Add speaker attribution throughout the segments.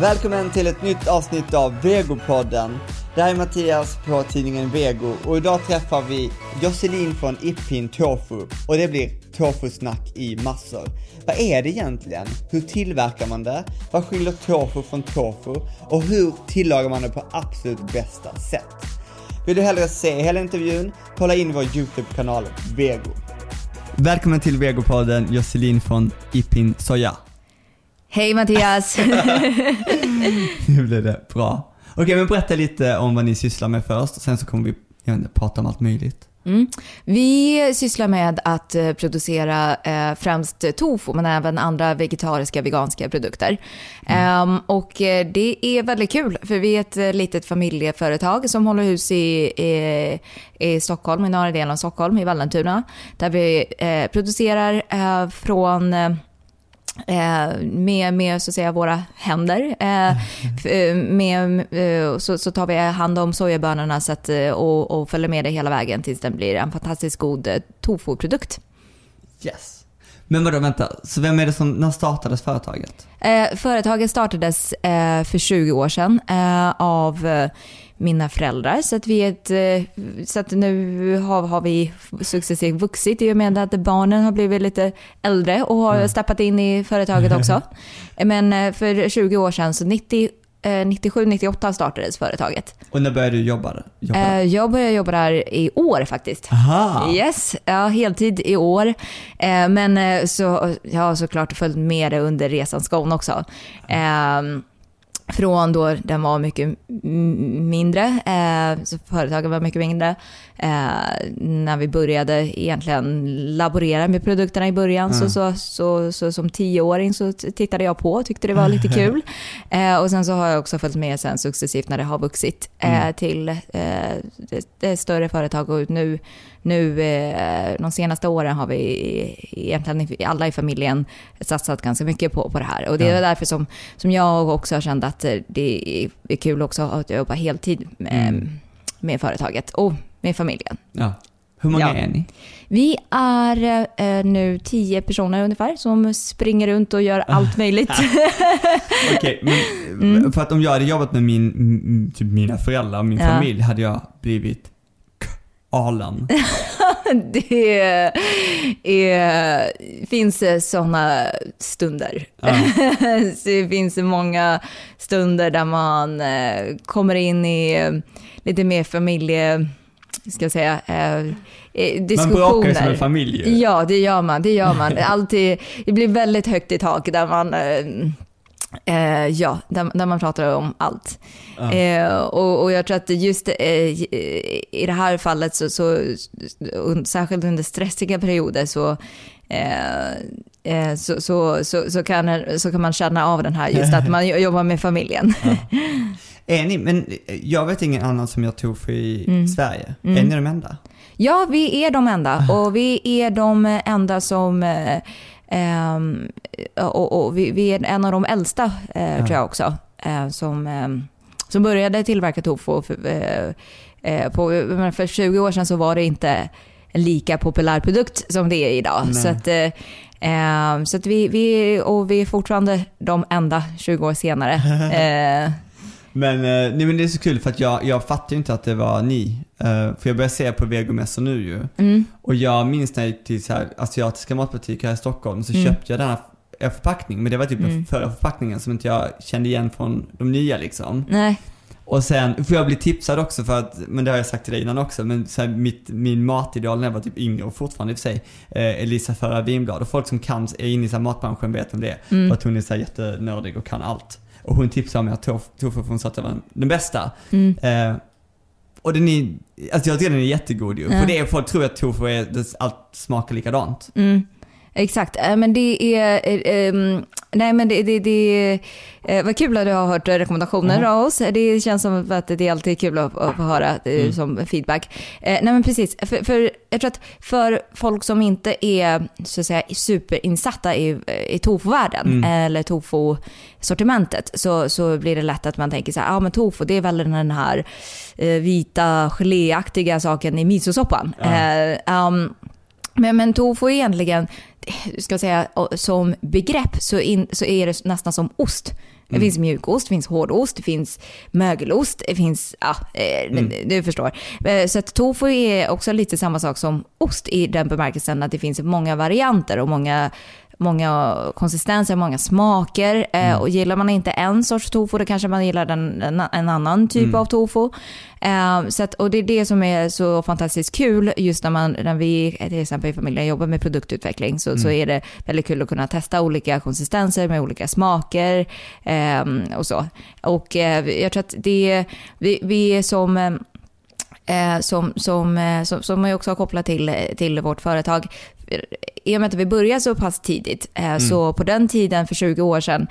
Speaker 1: Välkommen till ett nytt avsnitt av Vegopodden. Det här är Mattias på tidningen Vego och idag träffar vi Josselin från Ippin Tofu och det blir tofusnack i massor. Vad är det egentligen? Hur tillverkar man det? Vad skiljer tofu från tofu? Och hur tillagar man det på absolut bästa sätt? Vill du hellre se hela intervjun? Kolla in vår YouTube-kanal Vego. Välkommen till Vegopodden, Josselin från Ippin Soja.
Speaker 2: Hej Mattias!
Speaker 1: nu blev det bra. Okej, men berätta lite om vad ni sysslar med först, och sen så kommer vi jag inte, prata om allt möjligt.
Speaker 2: Mm. Vi sysslar med att eh, producera eh, främst tofu, men även andra vegetariska, veganska produkter. Mm. Um, och eh, det är väldigt kul, för vi är ett eh, litet familjeföretag som håller hus i, i, i Stockholm, i norra delen av Stockholm, i Vallentuna, där vi eh, producerar eh, från Eh, med, med så att säga, våra händer. Eh, eh, med, eh, så, så, tar vi hand om sojabönorna så att, eh, och, och följer med det hela vägen tills den blir en fantastiskt god eh, tofu-produkt.
Speaker 1: Yes. Men vadå, vänta. Så vem är det som, när startades företaget?
Speaker 2: företaget startades för 20 år sedan av mina föräldrar. Så att, vi ett, eh, så att nu har, har vi successivt vuxit i och med att barnen har blivit lite äldre och har mm. steppat in i företaget också. Men eh, för 20 år sedan, så 90 97-98 startades företaget.
Speaker 1: Och när började du jobba,
Speaker 2: jobba där? Eh, jag började jobba där i år faktiskt.
Speaker 1: Aha.
Speaker 2: Yes, ja, heltid i år. Men så, jag har såklart följt med det under resans gång också. Mm från då den var mycket mindre, eh, så företaget var mycket mindre, eh, när vi började egentligen laborera med produkterna i början. Mm. Så, så, så, så, som tioåring så tittade jag på och tyckte det var lite kul. Eh, och sen så har jag också följt med sen successivt när det har vuxit eh, mm. till eh, större företag och nu nu eh, de senaste åren har vi egentligen alla i familjen satsat ganska mycket på, på det här. Och det är ja. därför som, som jag också har känt att det är kul också att jobba heltid med, mm. med företaget och med familjen.
Speaker 1: Ja. Hur många ja. är ni?
Speaker 2: Vi är eh, nu tio personer ungefär som springer runt och gör allt möjligt.
Speaker 1: Okej, okay, mm. för att om jag hade jobbat med min, typ mina föräldrar och min ja. familj hade jag blivit Alan?
Speaker 2: det är, finns sådana stunder. Ja. det finns många stunder där man eh, kommer in i lite mer familje ska jag säga, eh, diskussioner. Man bråkar
Speaker 1: som en familj.
Speaker 2: Ja, det gör man. Det gör man. Alltid, det blir väldigt högt i tak där man eh, Eh, ja, där, där, man pratar om allt. Ja. Eh, och, och, jag tror att just eh, i det här fallet, så, så, särskilt under stressiga perioder, så, eh, eh, så, så, så, så, kan, så kan man känna av den här, just att man jobbar med familjen. Ja.
Speaker 1: Är ni, men jag vet ingen annan som jag tog för i mm. Sverige. Mm. Är ni de enda?
Speaker 2: Ja, vi är de enda. Och vi är de enda som eh, och, och vi, vi, är en av de äldsta, uh, ja. tror jag också, uh, som, um, som började tillverka tofu. För, uh, på, för 20 år sedan så var det inte en lika populär produkt som det är idag. Nej. Så att, ehm, så att vi, vi, och vi är fortfarande de enda 20 år senare.
Speaker 1: Men, eh, nej, men det är så kul för att jag, jag fattar ju inte att det var ni. Uh, för jag börjar se på vegomässor nu ju. Mm. Och jag minns när jag gick till så här asiatiska matbutiker här i Stockholm så mm. köpte jag den här förpackning. Men det var typ mm. den förra förpackningen som inte jag kände igen från de nya liksom.
Speaker 2: Nej.
Speaker 1: Och sen får jag bli tipsad också för att, men det har jag sagt till dig innan också, men så här, mitt, min matideal när jag var typ yngre och fortfarande i och för sig, eh, Elisa Förra Winblad. Och folk som kan, är inne i så matbranschen vet om det. Mm. För att hon är så här jättenördig och kan allt. Och hon tipsade mig att tofu, hon sa att det var den bästa. Mm. Eh, och den är, alltså jag tycker den är jättegod ju. Ja. För det är, folk tror att tofu är, allt smakar likadant.
Speaker 2: Mm. Exakt, äh, men det är... Um, nej men det, det, det uh, vad kul att du har hört rekommendationer mm. av oss. Det känns som att det är alltid kul att, att få höra mm. som feedback. Uh, nej men precis, för, för, jag tror att för folk som inte är så att säga, superinsatta i, i tofu-världen mm. eller tofu-sortimentet så, så blir det lätt att man tänker så här, ja ah, men tofu det är väl den här uh, vita geléaktiga saken i misosoppan. Ja. Um, men, men tofu är egentligen, ska säga, som begrepp så, in, så är det nästan som ost. Det finns mjukost, det finns hårdost, det finns mögelost, det finns, ja, eh,
Speaker 1: Mm.
Speaker 2: du- du förstår. Eh, Så att tofu är också lite samma sak som ost i den bemärkelsen att det finns många varianter och många många konsistenser, många smaker. Eh, och gillar man inte en sorts tofu, då kanske man gillar den, en, annan typ av tofu. Eh, så att, och det är det som är så fantastiskt kul just när, man, när vi till exempel i familjen jobbar med produktutveckling så, så är det väldigt kul att kunna testa olika konsistenser med olika smaker eh, och så. Och eh, jag tror att det, vi, vi är som eh, som, som, eh, som, som jag också har kopplat till, till vårt företag. I och med att vi började så pass tidigt, eh, så på den tiden för 20 år sedan,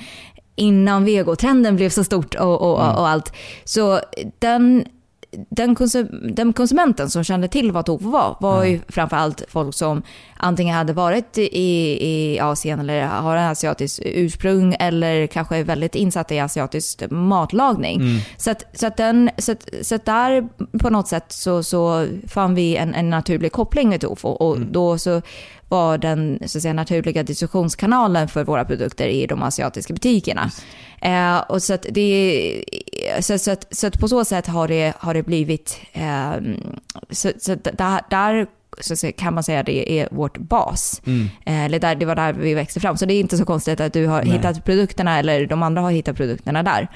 Speaker 2: innan vegotrenden blev så stort och, och, och allt, så den den, konsum, den konsumenten som kände till vad tofu var, var ju framförallt folk som antingen hade varit i, i Asien eller har en asiatisk ursprung eller kanske är väldigt insatta i asiatisk matlagning. Så, att, så, att den, så, att, så att där på något sätt så, så fann vi en, en naturlig koppling med tofu och då så var den så att säga, naturliga distributionskanalen för våra produkter i de asiatiska butikerna. Eh, och så, att det, så, så, att, så att på så sätt har det, har det blivit, eh, så, så där, där så kan man säga att det är vårt bas. Eh, eller där, det var där vi växte fram. Så det är inte så konstigt att du har
Speaker 1: Nej.
Speaker 2: hittat produkterna eller de andra har hittat produkterna där.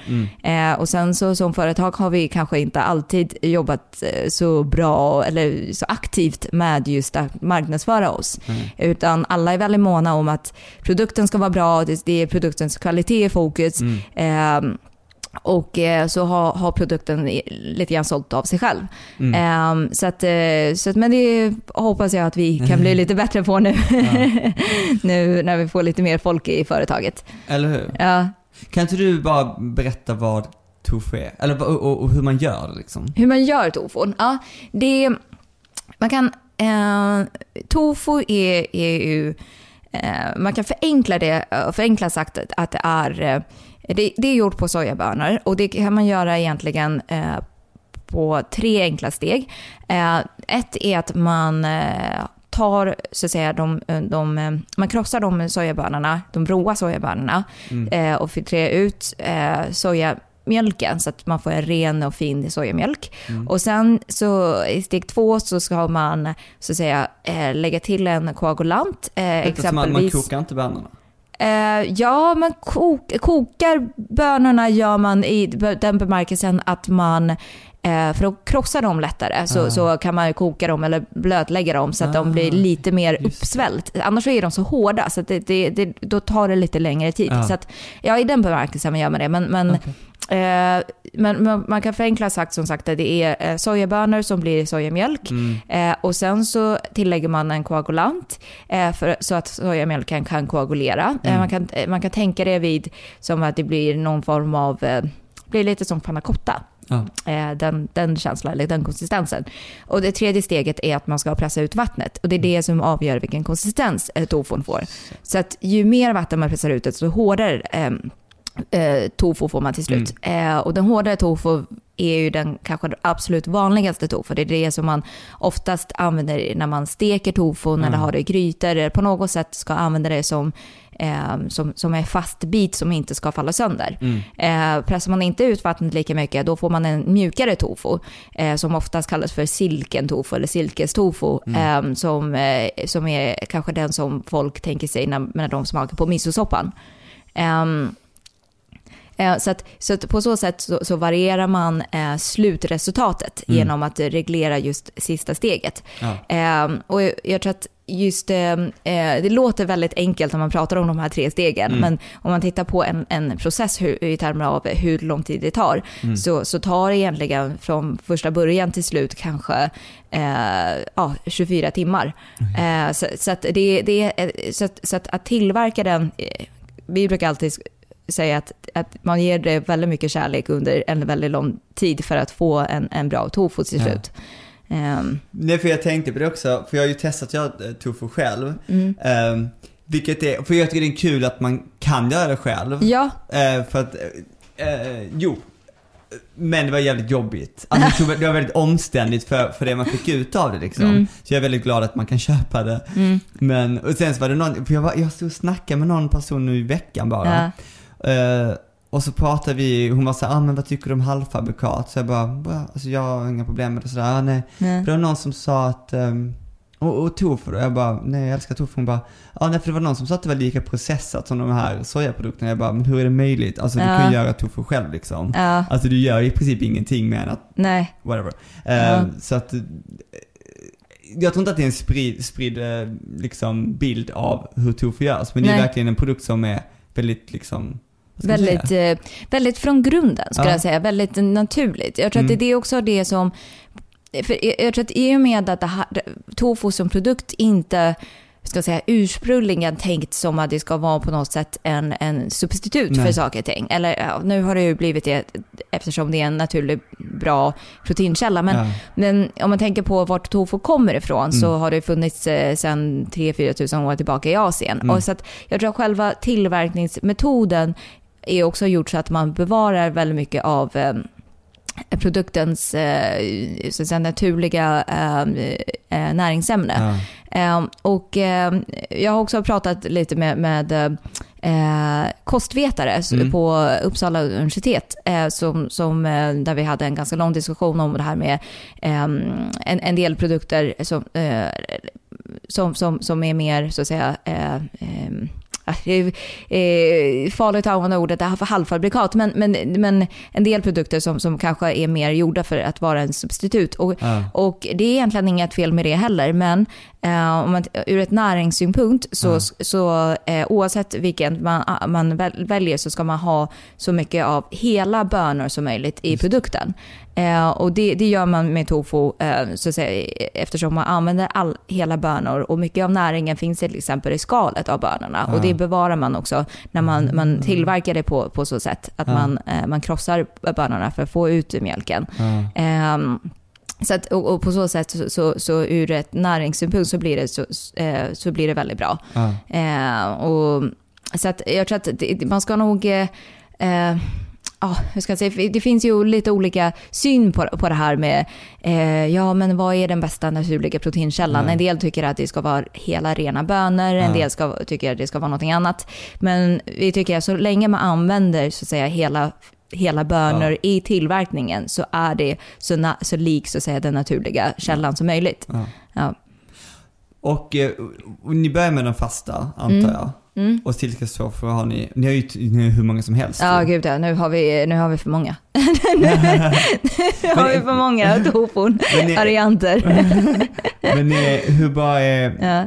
Speaker 2: Eh, och sen så som företag har vi kanske inte alltid jobbat eh, så bra eller så aktivt med just att marknadsföra oss. Utan alla är väldigt måna om att produkten ska vara bra, det, det är produktens kvalitet i fokus. Eh, och eh, så har, har produkten lite grann sålt av sig själv. Eh, så att, eh, så att, men det hoppas jag att vi kan bli lite bättre på nu. nu när vi får lite mer folk i företaget.
Speaker 1: Eller hur?
Speaker 2: Ja.
Speaker 1: Kan inte du bara berätta vad tofu är? Eller vad- och, och hur man gör liksom?
Speaker 2: Hur man gör tofun? Ja, det, man kan... Eh, tofu är, är ju... Eh, man kan förenkla det, förenkla sagt att, att det är... Eh, det, det är gjort på sojabönor och det kan man göra egentligen eh, på tre enkla steg. Eh, ett är att man eh, tar, så att säga, de, de, eh, man krossar de sojabönorna, de råa sojabönorna eh, och filtrerar ut eh, sojamjölken så att man får en ren och fin sojamjölk. Och sen så i steg två så ska man så att säga eh, lägga till en koagulant. Eh,
Speaker 1: Eftersom man, man
Speaker 2: exempelvis.
Speaker 1: kokar inte bönorna.
Speaker 2: Eh, ja, man kok, kokar bönorna gör man i den bemärkelsen att man för att krossa dem lättare så,
Speaker 1: Ah.
Speaker 2: så kan man koka dem eller blötlägga dem så att de
Speaker 1: Ah,
Speaker 2: blir lite mer uppsvällt. Annars är de så hårda så det, det, det, då tar det lite längre tid.
Speaker 1: Ja.
Speaker 2: Så att, ja, i den bemärkelsen gör man det. Men, men,
Speaker 1: Okej.
Speaker 2: eh, men, men man kan förenkla sagt som sagt att det är eh, sojabönor som blir sojamjölk.
Speaker 1: Mm.
Speaker 2: Eh, och sen så tillägger man en koagulant eh, för, så att sojamjölken kan koagulera. Eh,
Speaker 1: Mm.
Speaker 2: man, kan, eh, man kan tänka det vid som att det blir någon form av, eh, blir lite som panna cotta.
Speaker 1: Ja.
Speaker 2: Eh, den, den känslan, eller den konsistensen. Och det tredje steget är att man ska pressa ut vattnet. Och det är det som avgör vilken konsistens eh, tofun får. Så att ju mer vatten man pressar ut, desto hårdare eh, eh, tofu får man till slut. Eh, och den hårdare tofu är ju den kanske absolut vanligaste tofu. Det är det som man oftast använder när man steker tofu,
Speaker 1: Mm.
Speaker 2: det har det i grytor, eller på något sätt ska använda det som, eh, som, som en fast bit som inte ska falla sönder.
Speaker 1: Mm.
Speaker 2: Eh, pressar man inte ut vattnet lika mycket, då får man en mjukare tofu, eh, som oftast kallas för silkentofu eller silkestofu, eh, som, eh, som är kanske den som folk tänker sig när, när de smakar på misosoppan. Ehm, Eh, Så, att, så att på så sätt så, så varierar man eh, slutresultatet
Speaker 1: Mm.
Speaker 2: genom att reglera just sista steget.
Speaker 1: Ja.
Speaker 2: Eh, och jag, jag tror att just eh, eh, det låter väldigt enkelt när man pratar om de här tre stegen,
Speaker 1: Mm.
Speaker 2: men om man tittar på en, en process hur, i termer av hur lång tid det tar,
Speaker 1: Mm.
Speaker 2: så, så tar det egentligen från första början till slut kanske eh, ja, 24 timmar. Eh, så, så, att det, det, är- så, att, så att, att tillverka den, eh, vi brukar alltid säga att, att man ger det väldigt mycket kärlek under en väldigt lång tid för att få en, en bra tofu till
Speaker 1: Ja.
Speaker 2: slut. Ehm,
Speaker 1: Nej, för jag tänkte på det också, för jag har ju testat att göra tofu själv.
Speaker 2: mm.
Speaker 1: Ehm, vilket är, för jag tycker det är kul att man kan göra det själv.
Speaker 2: Ja,
Speaker 1: Eh, för att, eh, eh, jo. Men det var jävligt jobbigt. Alltså, det var väldigt omständigt för, för det man fick ut av det liksom.
Speaker 2: Mm.
Speaker 1: Så jag är väldigt glad att man kan köpa det.
Speaker 2: mm,
Speaker 1: Men, och sen så var det någon, för jag, var, jag stod och snackade med någon person nu i veckan bara.
Speaker 2: ja,
Speaker 1: Eh, Och så pratade vi, hon var såhär, ah, men vad tycker du om halvfabrikat? Så jag bara, bara alltså jag har inga problem med det sådär, ah, nej.
Speaker 2: Nej.
Speaker 1: För det var någon som sa att, um, och, och tofu då? Jag bara, nej jag älskar tofu. Hon bara, ja nej för det var någon som sa att det var lika processat som de här sojaprodukterna. Jag bara, men hur är det möjligt? Alltså du
Speaker 2: Ja.
Speaker 1: kan ju göra tofu själv liksom.
Speaker 2: Ja,
Speaker 1: Alltså du gör i princip ingenting än att,
Speaker 2: nej.
Speaker 1: whatever.
Speaker 2: Ja.
Speaker 1: Ehm, Så att, eh, jag tror inte att det är en spridd, spridd eh, liksom, bild av hur tofu görs. Men det är
Speaker 2: Nej.
Speaker 1: verkligen en produkt som är väldigt liksom,
Speaker 2: Väldigt, eh, väldigt från grunden skulle
Speaker 1: Ja.
Speaker 2: jag säga. Väldigt naturligt. Jag tror att
Speaker 1: Mm.
Speaker 2: det är också det som... För jag- tror att i och med att här, tofu som produkt inte ska säga, ursprungligen tänkt som att det ska vara på något sätt en, en substitut
Speaker 1: Nej.
Speaker 2: för saker och ting. Eller ja, nu har det ju blivit det eftersom det är en naturlig bra proteinkälla. Men,
Speaker 1: Ja.
Speaker 2: men om man tänker på vart tofu kommer ifrån så
Speaker 1: Mm.
Speaker 2: har det funnits eh, sedan 3-4 tusen år tillbaka i Asien.
Speaker 1: Mm.
Speaker 2: Och så att jag tror att själva tillverkningsmetoden är också gjort så att man bevarar väldigt mycket av eh, produktens eh, så att säga, naturliga eh, eh, näringsämne.
Speaker 1: Ja.
Speaker 2: Eh, och jag har också pratat lite med, med eh, kostvetare
Speaker 1: Mm.
Speaker 2: på Uppsala universitet eh, som, som, eh, där vi hade en ganska lång diskussion om det här med eh, en, en del produkter som, som, som, som är mer så att säga det är eh, farligt att använda ordet för halvfabrikat, men, men, men en del produkter som, som kanske är mer gjorda för att vara en substitut. Och,
Speaker 1: Ja.
Speaker 2: och det är egentligen inget fel med det heller, men eh, om man, ur ett näringssynpunkt så,
Speaker 1: Ja.
Speaker 2: så eh, oavsett vilken man, man väl- väljer så ska man ha så mycket av hela bönor som möjligt i produkten. Eh, och det, det gör man med tofu eh, så att säga, eftersom man använder all, hela bönor och mycket av näringen finns till exempel i skalet av bönorna.
Speaker 1: Ja.
Speaker 2: Och det bevarar man också när man, man tillverkar det på, på så sätt att
Speaker 1: Ja.
Speaker 2: man, eh, man krossar bönorna för att få ut mjölken.
Speaker 1: Ja.
Speaker 2: Ehm, så att, och, på så sätt så, så, så ur ett näringssynpunkt så blir det, så, eh, så blir det väldigt bra.
Speaker 1: Ja.
Speaker 2: Eh, och, så att jag tror att det, man ska nog... Eh, ja, hur ska jag säga? Det finns ju lite olika syn på, på det här med eh, ja, men vad är den bästa naturliga proteinkällan?
Speaker 1: Ja.
Speaker 2: En del tycker att det ska vara hela rena bönor, en
Speaker 1: Ja.
Speaker 2: del ska, tycker att det ska vara någonting annat. Men vi tycker att så länge man använder så att säga hela hela bönor
Speaker 1: Ja.
Speaker 2: i tillverkningen så är det så, na- så lik så att säga, den naturliga källan som möjligt.
Speaker 1: Ja.
Speaker 2: Ja.
Speaker 1: Och, eh, ni börjar med den fasta, antar
Speaker 2: Mm.
Speaker 1: jag.
Speaker 2: Mm.
Speaker 1: Och silkesstoffer har ni, ni har ju ni har hur många som helst.
Speaker 2: Ja, gud ja. Nu har vi, nu har vi för många. nu har vi för många
Speaker 1: ni-
Speaker 2: varianter.
Speaker 1: Men hur bra är,
Speaker 2: ja.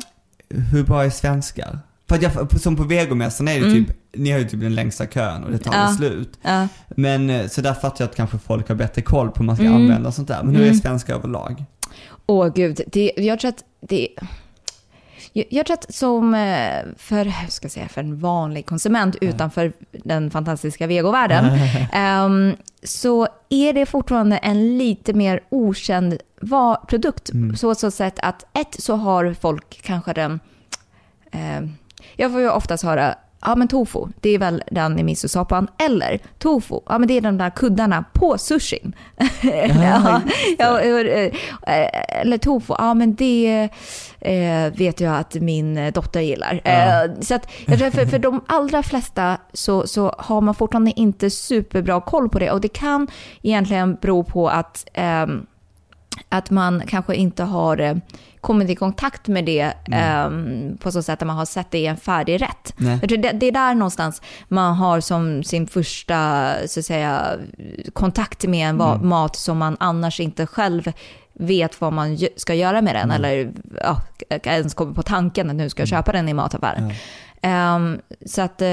Speaker 1: hur bra är svenskar? För att jag, som på vegomässan är det
Speaker 2: Mm.
Speaker 1: typ, ni har ju typ den längsta kön och det tar
Speaker 2: Ja.
Speaker 1: slut.
Speaker 2: Ja.
Speaker 1: Men eh, så där fattar jag att kanske folk har bättre koll på hur man ska
Speaker 2: Mm.
Speaker 1: använda sånt där. Men hur är
Speaker 2: Mm.
Speaker 1: svenskar överlag?
Speaker 2: Åh gud, det, jag tror att det... Jag, tror att som eh, för, ska säga, för en vanlig konsument utanför den fantastiska vegovärlden ehm, så är det fortfarande en lite mer okänd produkt.
Speaker 1: Mm.
Speaker 2: Så, så sätt att ett så har folk kanske den... Eh, jag får ju oftast höra Ja men tofu, det är väl den i misosoppan. Eller tofu, ja men det är de där kuddarna på sushin. ja, ja, eh, eller tofu, ja men det eh, vet jag att min dotter gillar.
Speaker 1: Ja.
Speaker 2: Eh, så att, för, för de allra flesta så, så har man fortfarande inte superbra koll på det. Och det kan egentligen bero på att ehm, att man kanske inte har eh, kommit i kontakt med det ehm, på så sätt att man har sett det i en färdig rätt.
Speaker 1: Nej.
Speaker 2: Jag tror det, det är där någonstans man har som sin första så att säga, kontakt med en
Speaker 1: Mm.
Speaker 2: mat som man annars inte själv vet vad man ska göra med den
Speaker 1: Mm.
Speaker 2: eller ja, ens kommer på tanken att nu ska jag köpa den i mataffären.
Speaker 1: Ja.
Speaker 2: Ehm, så att, eh,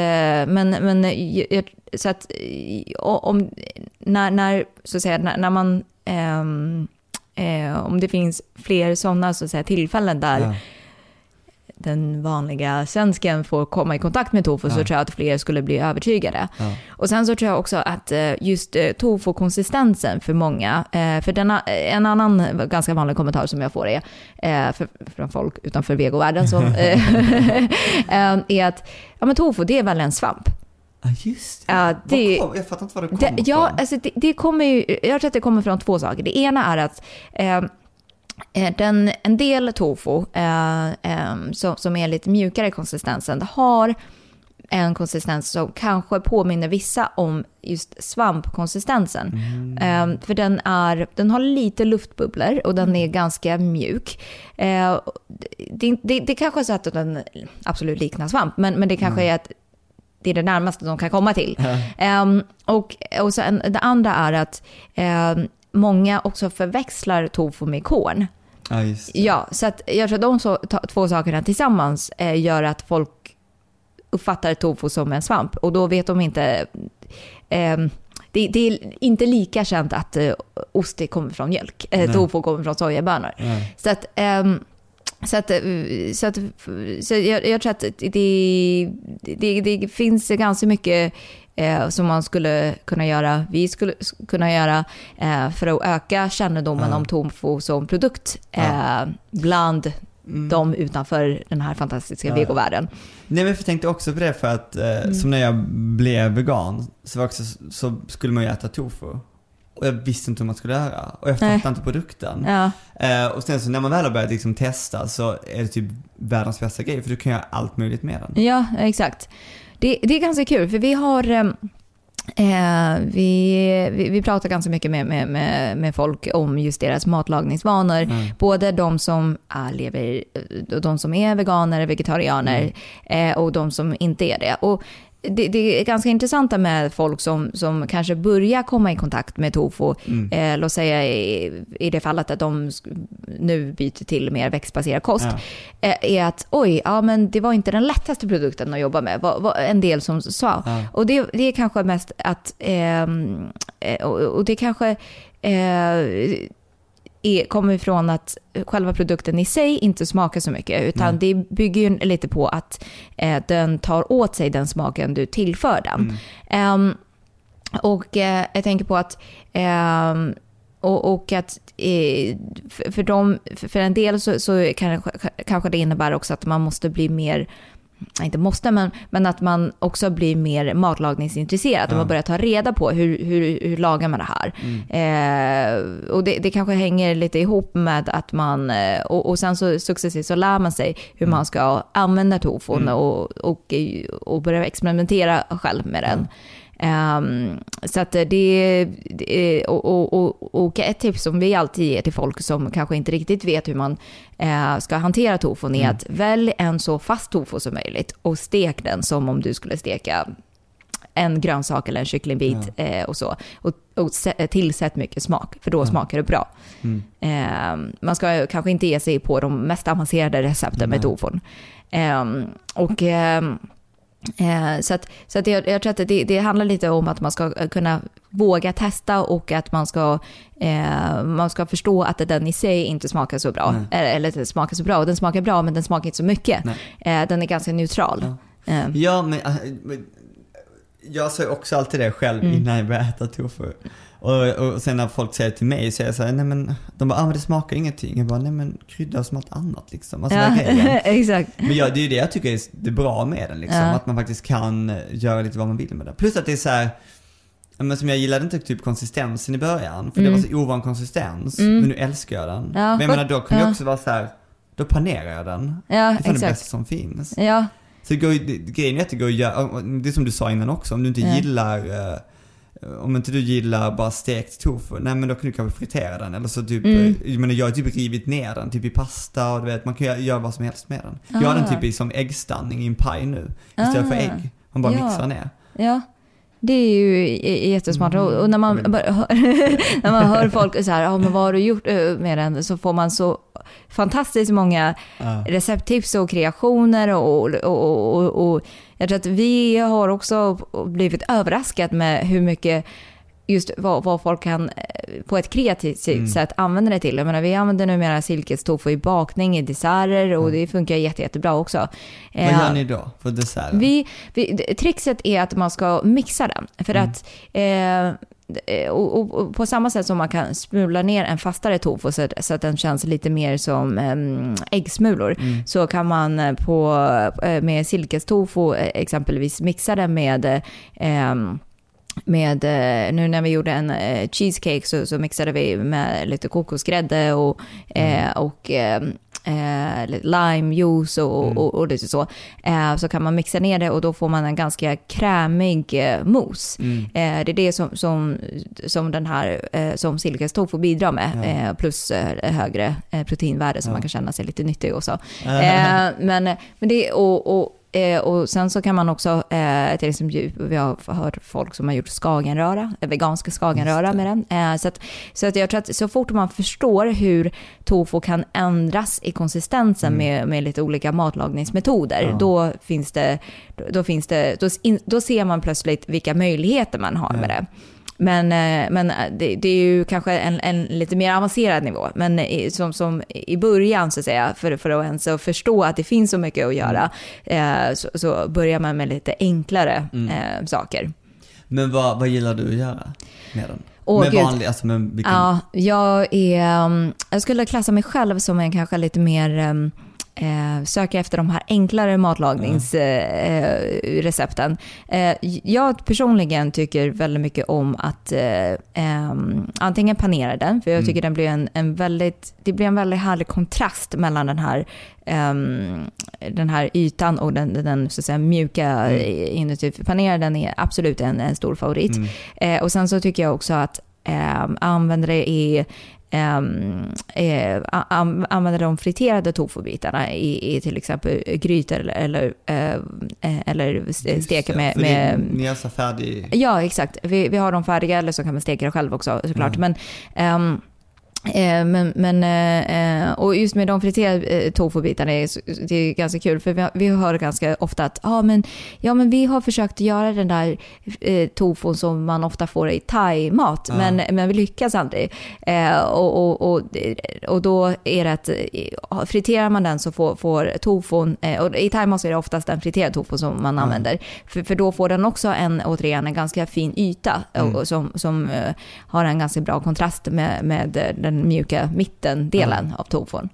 Speaker 2: men, men jag- så att eh, om, när, när, så att säga, när, när man, ehm, eh, om det finns fler sådana så att säga, tillfällen där
Speaker 1: Ja.
Speaker 2: den vanliga svensken får komma i kontakt med tofu så
Speaker 1: Ja.
Speaker 2: tror jag att fler skulle bli övertygade.
Speaker 1: Ja.
Speaker 2: Och sen så tror jag också att eh, just eh, tofu-konsistensen för många, eh, för denna, en annan ganska vanlig kommentar som jag får är, eh, för, från folk utanför vegovärlden, som, eh, eh, är att ja, men tofu det är väl en svamp.
Speaker 1: Ja, just det.
Speaker 2: Ja, det-
Speaker 1: kom, jag fattar inte var det kommer
Speaker 2: ja,
Speaker 1: ifrån.
Speaker 2: alltså det, det kommer ju, jag tror att det kommer från två saker. Det ena är att eh, eh, den, en del tofu eh, eh, som, som är lite mjukare i konsistensen har en konsistens som kanske påminner vissa om just svampkonsistensen.
Speaker 1: Mm.
Speaker 2: Eh, för den, är, den har lite luftbubblor och den är ganska mjuk. Eh, det, det, det kanske är så att den absolut liknar svamp, men, men det kanske är att det är det närmaste de kan komma till. Ehm, och, och sen, det andra är att ehm, många också förväxlar tofu med korn.
Speaker 1: Ja.
Speaker 2: Ja, så att jag tror att de så, två sakerna tillsammans eh, gör att folk uppfattar tofu som en svamp. Och då vet de inte... ehm, det, det är inte lika känt att eh, ost kommer från mjölk. Eh, tofu kommer från sojabönor.
Speaker 1: Nej.
Speaker 2: Så att, ehm, så att, eh, så att så jag, jag tror att det, det, det finns ganska mycket eh, som man skulle kunna göra, vi skulle kunna göra eh, för att öka kännedomen
Speaker 1: Ja.
Speaker 2: om tofu som produkt eh, bland de utanför den här fantastiska
Speaker 1: Mm. Ja.
Speaker 2: vegovärlden.
Speaker 1: Nej men jag tänkte också på det för att, eh,
Speaker 2: Mm.
Speaker 1: som när jag blev vegan, så, också, så skulle man ju äta tofu. Och jag visste inte hur man skulle göra. Och jag
Speaker 2: Nej.
Speaker 1: fattade inte produkten.
Speaker 2: Ja,
Speaker 1: Eh, och sen så när man väl har börjat liksom testa så är det typ världens bästa grej, för du kan göra allt möjligt med den.
Speaker 2: ja exakt. Det, det är ganska kul för vi har eh, Eh, vi, vi, vi pratar ganska mycket med, med, med, med folk om just deras matlagningsvanor.
Speaker 1: Mm.
Speaker 2: Både de som är, lever, de som är veganer, vegetarianer eh, och de som inte är det. Och det, det är ganska intressanta med folk som, som kanske börjar komma i kontakt med tofu.
Speaker 1: Mm.
Speaker 2: Eh, låt säga i, i det fallet att de nu byter till mer växtbaserad kost.
Speaker 1: Ja.
Speaker 2: Eh, är att oj, ja men det var inte den lättaste produkten att jobba med. Var, var en del som sa.
Speaker 1: Ja.
Speaker 2: Och det, det är kanske mest att, ehm, eh, och, och det kanske eh, är, kommer ifrån att själva produkten i sig inte smakar så mycket, utan det bygger ju lite på att eh, den tar åt sig den smaken du tillför den. Ehm, och eh, jag tänker på att ehm, och, och att eh, för, dem, för en del så, så kan, kanske det innebär också att man måste bli mer inte måste, men, men att man också blir mer matlagningsintresserad.
Speaker 1: Ja.
Speaker 2: Och man börjar ta reda på hur, hur, hur lagar man det här. Eh, och det, det kanske hänger lite ihop med att man, eh, och, och sen så successivt så lär man sig hur man ska använda tofun och, och, och börja experimentera själv med den. Ehm, så att det, det och, och, och, och ett tips som vi alltid ger till folk som kanske inte riktigt vet hur man eh, ska hantera tofun är att välj en så fast tofu som möjligt och stek den som om du skulle steka en grönsak eller en kycklingbit eh, och så. Och, och sä- tillsätt mycket smak, för då smakar det bra.
Speaker 1: Mm.
Speaker 2: Eh, man ska kanske inte ge sig på de mest avancerade recepten med tofun. Eh, och... Eh, så att, så att jag, jag tror att det, det handlar lite om att man ska kunna våga testa och att man ska, eh, man ska förstå att den i sig inte smakar så bra. Eller, eller att den smakar så bra. Och den smakar bra men den smakar inte så mycket.
Speaker 1: Nej.
Speaker 2: Eh, den är ganska neutral. Eh,
Speaker 1: Ja, men men jag sa också alltid det själv
Speaker 2: Mm.
Speaker 1: innan jag började äta tofu. Och, och sen när folk säger till mig så är jag såhär, nej men, de bara, ah, men det smakar ingenting. Jag bara, nej men krydda som allt annat liksom. Alltså grejen?
Speaker 2: exakt.
Speaker 1: Men ja, det är ju det jag tycker är det bra med den liksom.
Speaker 2: Ja.
Speaker 1: Att man faktiskt kan eh, göra lite vad man vill med den. Plus att det är så här. ja, Men som jag gillade inte typ konsistensen i början, för det var så ovan konsistens. Men nu älskar jag den.
Speaker 2: Mm. Ja,
Speaker 1: men jag menar då jag
Speaker 2: ja.
Speaker 1: också vara så här. då panerar jag den.
Speaker 2: Ja,
Speaker 1: Det är fan det
Speaker 2: exakt.
Speaker 1: bästa som finns.
Speaker 2: Ja,
Speaker 1: Så det går, det, grejen är att det går att göra, det är som du sa innan också, om du inte
Speaker 2: Ja.
Speaker 1: gillar eh, om inte du gillar bara stekt tofu, nej men då kan du kanske fritera den eller så typ,
Speaker 2: Mm.
Speaker 1: eh, jag menar jag har typ rivit ner den typ i pasta och du vet, man kan göra, göra vad som helst med den. Jag har den
Speaker 2: Ah.
Speaker 1: typ i som äggstanning i en paj nu, istället för
Speaker 2: Ah.
Speaker 1: ägg. Man bara
Speaker 2: Ja.
Speaker 1: mixar ner.
Speaker 2: ja. Det är ju jättesmart. Och, och när, man,
Speaker 1: Mm.
Speaker 2: när man hör folk så här, ja men vad har du gjort eh, med den? Så får man så fantastiskt många
Speaker 1: Ja.
Speaker 2: recepttips och kreationer och, och, och, och jag tror att vi har också blivit överraskade med hur mycket just vad, vad folk kan eh, på ett kreativt
Speaker 1: Mm.
Speaker 2: sätt använda det till. Jag menar, vi använder numera silkestofu i bakning, i desserter och det funkar jätte, jättebra också.
Speaker 1: Vad
Speaker 2: Eh,
Speaker 1: gör ni då för desserten?
Speaker 2: vi, vi, trixet är att man ska mixa den. För
Speaker 1: Mm.
Speaker 2: att eh, och, och, och på samma sätt som man kan smula ner en fastare tofu så, att- så att den känns lite mer som em, äggsmulor.
Speaker 1: Mm.
Speaker 2: Så kan man eh, på, eh, med silkestofu eh, exempelvis mixa den med eh, em, med, eh, nu när vi gjorde en eh, cheesecake så, så mixade vi med lite kokosgrädde och,
Speaker 1: Mm.
Speaker 2: eh, och eh, limejuice och,
Speaker 1: Mm.
Speaker 2: och, och lite så. Eh, så kan man mixa ner det och då får man en ganska krämig eh, mousse.
Speaker 1: Mm.
Speaker 2: Eh, det är det som, som, som den här eh, som Silkas tofu bidrar med.
Speaker 1: Ja.
Speaker 2: Eh, plus eh, högre eh, proteinvärde så
Speaker 1: Ja.
Speaker 2: man kan känna sig lite nyttig och så. Men, men det, och, och, eh, och sen så kan man också, eh, till exempel, vi har hört folk som har gjort skagenröra, eh, veganska skagenröra med den. Eh, så att, så att jag tror att så fort man förstår hur tofu kan ändras i konsistensen med, med lite olika matlagningsmetoder,
Speaker 1: Mm. Ja.
Speaker 2: då finns det, då, finns det då, in, då ser man plötsligt vilka möjligheter man har
Speaker 1: Ja.
Speaker 2: med det. Men, eh, men det, det är ju kanske en, en lite mer avancerad nivå. Men i, som, som i början, så att säga, för, för att ens förstå att det finns så mycket att göra, eh, så, så börjar man med lite enklare
Speaker 1: Mm.
Speaker 2: eh, saker.
Speaker 1: Men vad, vad gillar du att göra med den?
Speaker 2: Åh,
Speaker 1: med
Speaker 2: gud.
Speaker 1: vanlig, alltså med vilken?
Speaker 2: Ja, jag är... um, Jag skulle klassa mig själv som en kanske lite mer... Eh, söker efter de här enklare matlagningsrecepten. Eh, jag personligen tycker väldigt mycket om att eh, antingen panera den, för jag tycker den blir en, en väldigt, det blir en väldigt härlig kontrast mellan den här, den här ytan och den, den så att säga, mjuka
Speaker 1: Mm.
Speaker 2: inuti. För Panera den är absolut en, en stor favorit.
Speaker 1: Mm.
Speaker 2: Eh, och sen så tycker jag också att eh, använda det i eh, an- använda de friterade tofubitarna i, i till exempel grytor eller, eller, eh, eh, eller
Speaker 1: det,
Speaker 2: med... med
Speaker 1: så färdig...
Speaker 2: Ja, exakt. Vi, vi har dem färdiga eller så kan man steka det själv också såklart.
Speaker 1: Mm.
Speaker 2: Men, ehm, eh, men, men, eh, eh, och just med de friterade eh, tofubitarna det är ganska kul för vi, har- vi hör ganska ofta att ah, men, ja, men vi har försökt göra den där eh, tofun som man ofta får i thai-mat
Speaker 1: Ja.
Speaker 2: men, men vi lyckas aldrig. Eh, och, och, och, och då är det att eh, friterar man den så får, får tofun, eh, och i thai-mat så är det oftast en friterad tofu som man
Speaker 1: Ja.
Speaker 2: använder. För, för då får den också en, återigen, en ganska fin yta
Speaker 1: Mm.
Speaker 2: och, som, som eh, har en ganska bra kontrast med, med eh, den mjuka mittendelen av tofun.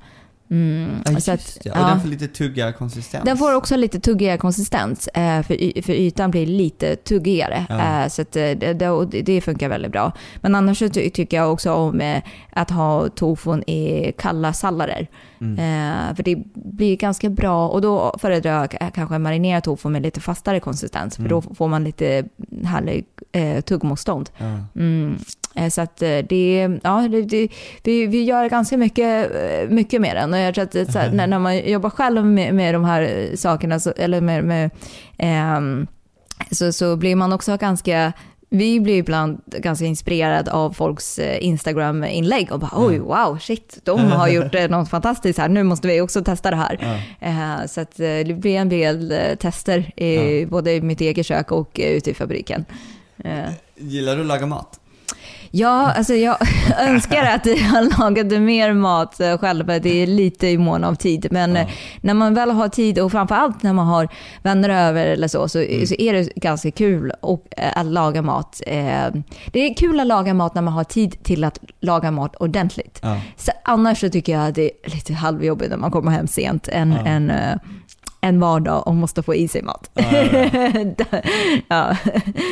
Speaker 2: Mm,
Speaker 1: Ja,
Speaker 2: så att,
Speaker 1: det. Och
Speaker 2: ja.
Speaker 1: den får lite tuggigare konsistens.
Speaker 2: Den får också lite tuggigare konsistens, eh, för, för ytan blir lite tuggigare.
Speaker 1: Ja.
Speaker 2: Eh, så eh, det, det, det- funkar väldigt bra. Men annars tycker jag också om att ha tofun i kalla sallader.
Speaker 1: Mm.
Speaker 2: För det blir ganska bra och då föredrar jag kanske marinera tofu med lite fastare konsistens. För
Speaker 1: Mm.
Speaker 2: då får man lite härlig tuggmotstånd.
Speaker 1: Ja.
Speaker 2: Mm. Eh, Så att eh, det, ja, det, det, vi, vi gör ganska mycket, eh, mycket med den. Och jag tror att det, här, när, när man jobbar själv med, med de här eh, sakerna, så, eller med, med ehm, så, så blir man också ganska vi blir ibland ganska inspirerade av folks eh, Instagram-inlägg och bara oj, wow, shit, de har gjort eh, något fantastiskt här, nu måste vi också testa det här.
Speaker 1: Ja.
Speaker 2: Eh, Så eh, det blir en del eh, tester, i, både i mitt eget kök och eh, ute i fabriken. Eh,
Speaker 1: Gillar du att laga mat?
Speaker 2: Ja, alltså jag önskar att jag lagade mer mat eh, själv. Det är lite i mån av tid. Men
Speaker 1: Ja.
Speaker 2: eh, när man väl har tid och framförallt när man har vänner över eller så, så,
Speaker 1: Mm.
Speaker 2: så är det ganska kul och, eh, att laga mat. Det är kul att laga mat när man har tid till att laga mat ordentligt.
Speaker 1: Ja.
Speaker 2: Så annars så tycker jag att det är lite halvjobbigt när man kommer hem sent en,
Speaker 1: Ja.
Speaker 2: en, en vardag och måste få i sig mat.
Speaker 1: Ja, ja,
Speaker 2: ja.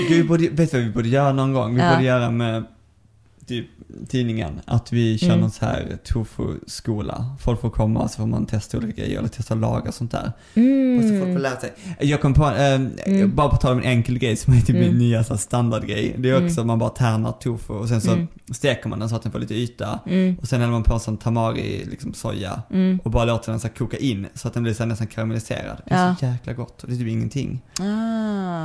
Speaker 1: Gud, vi borde, vet du vad vi borde göra någon gång? Vi
Speaker 2: Ja.
Speaker 1: borde göra med typ tidningen, att vi kör
Speaker 2: Mm.
Speaker 1: någon så här tofu-skola. Folk får komma så får man testa olika grejer eller testa laga sånt där. Och så folk får
Speaker 2: Mm.
Speaker 1: lära sig. Jag kom på, eh,
Speaker 2: Mm.
Speaker 1: bara på tal om en enkel grej som är typ
Speaker 2: Mm.
Speaker 1: min nya så här, standardgrej. Det är också
Speaker 2: Mm.
Speaker 1: att man bara tärnar tofu och sen så
Speaker 2: Mm.
Speaker 1: steker man den så att den får lite yta.
Speaker 2: Mm.
Speaker 1: Och sen häller man på sån tamari, liksom soja.
Speaker 2: Mm.
Speaker 1: Och bara låter den så här, koka in så att den blir så här, nästan karamelliserad. Det är
Speaker 2: Ja.
Speaker 1: så jäkla gott och det är typ ingenting.
Speaker 2: Ah,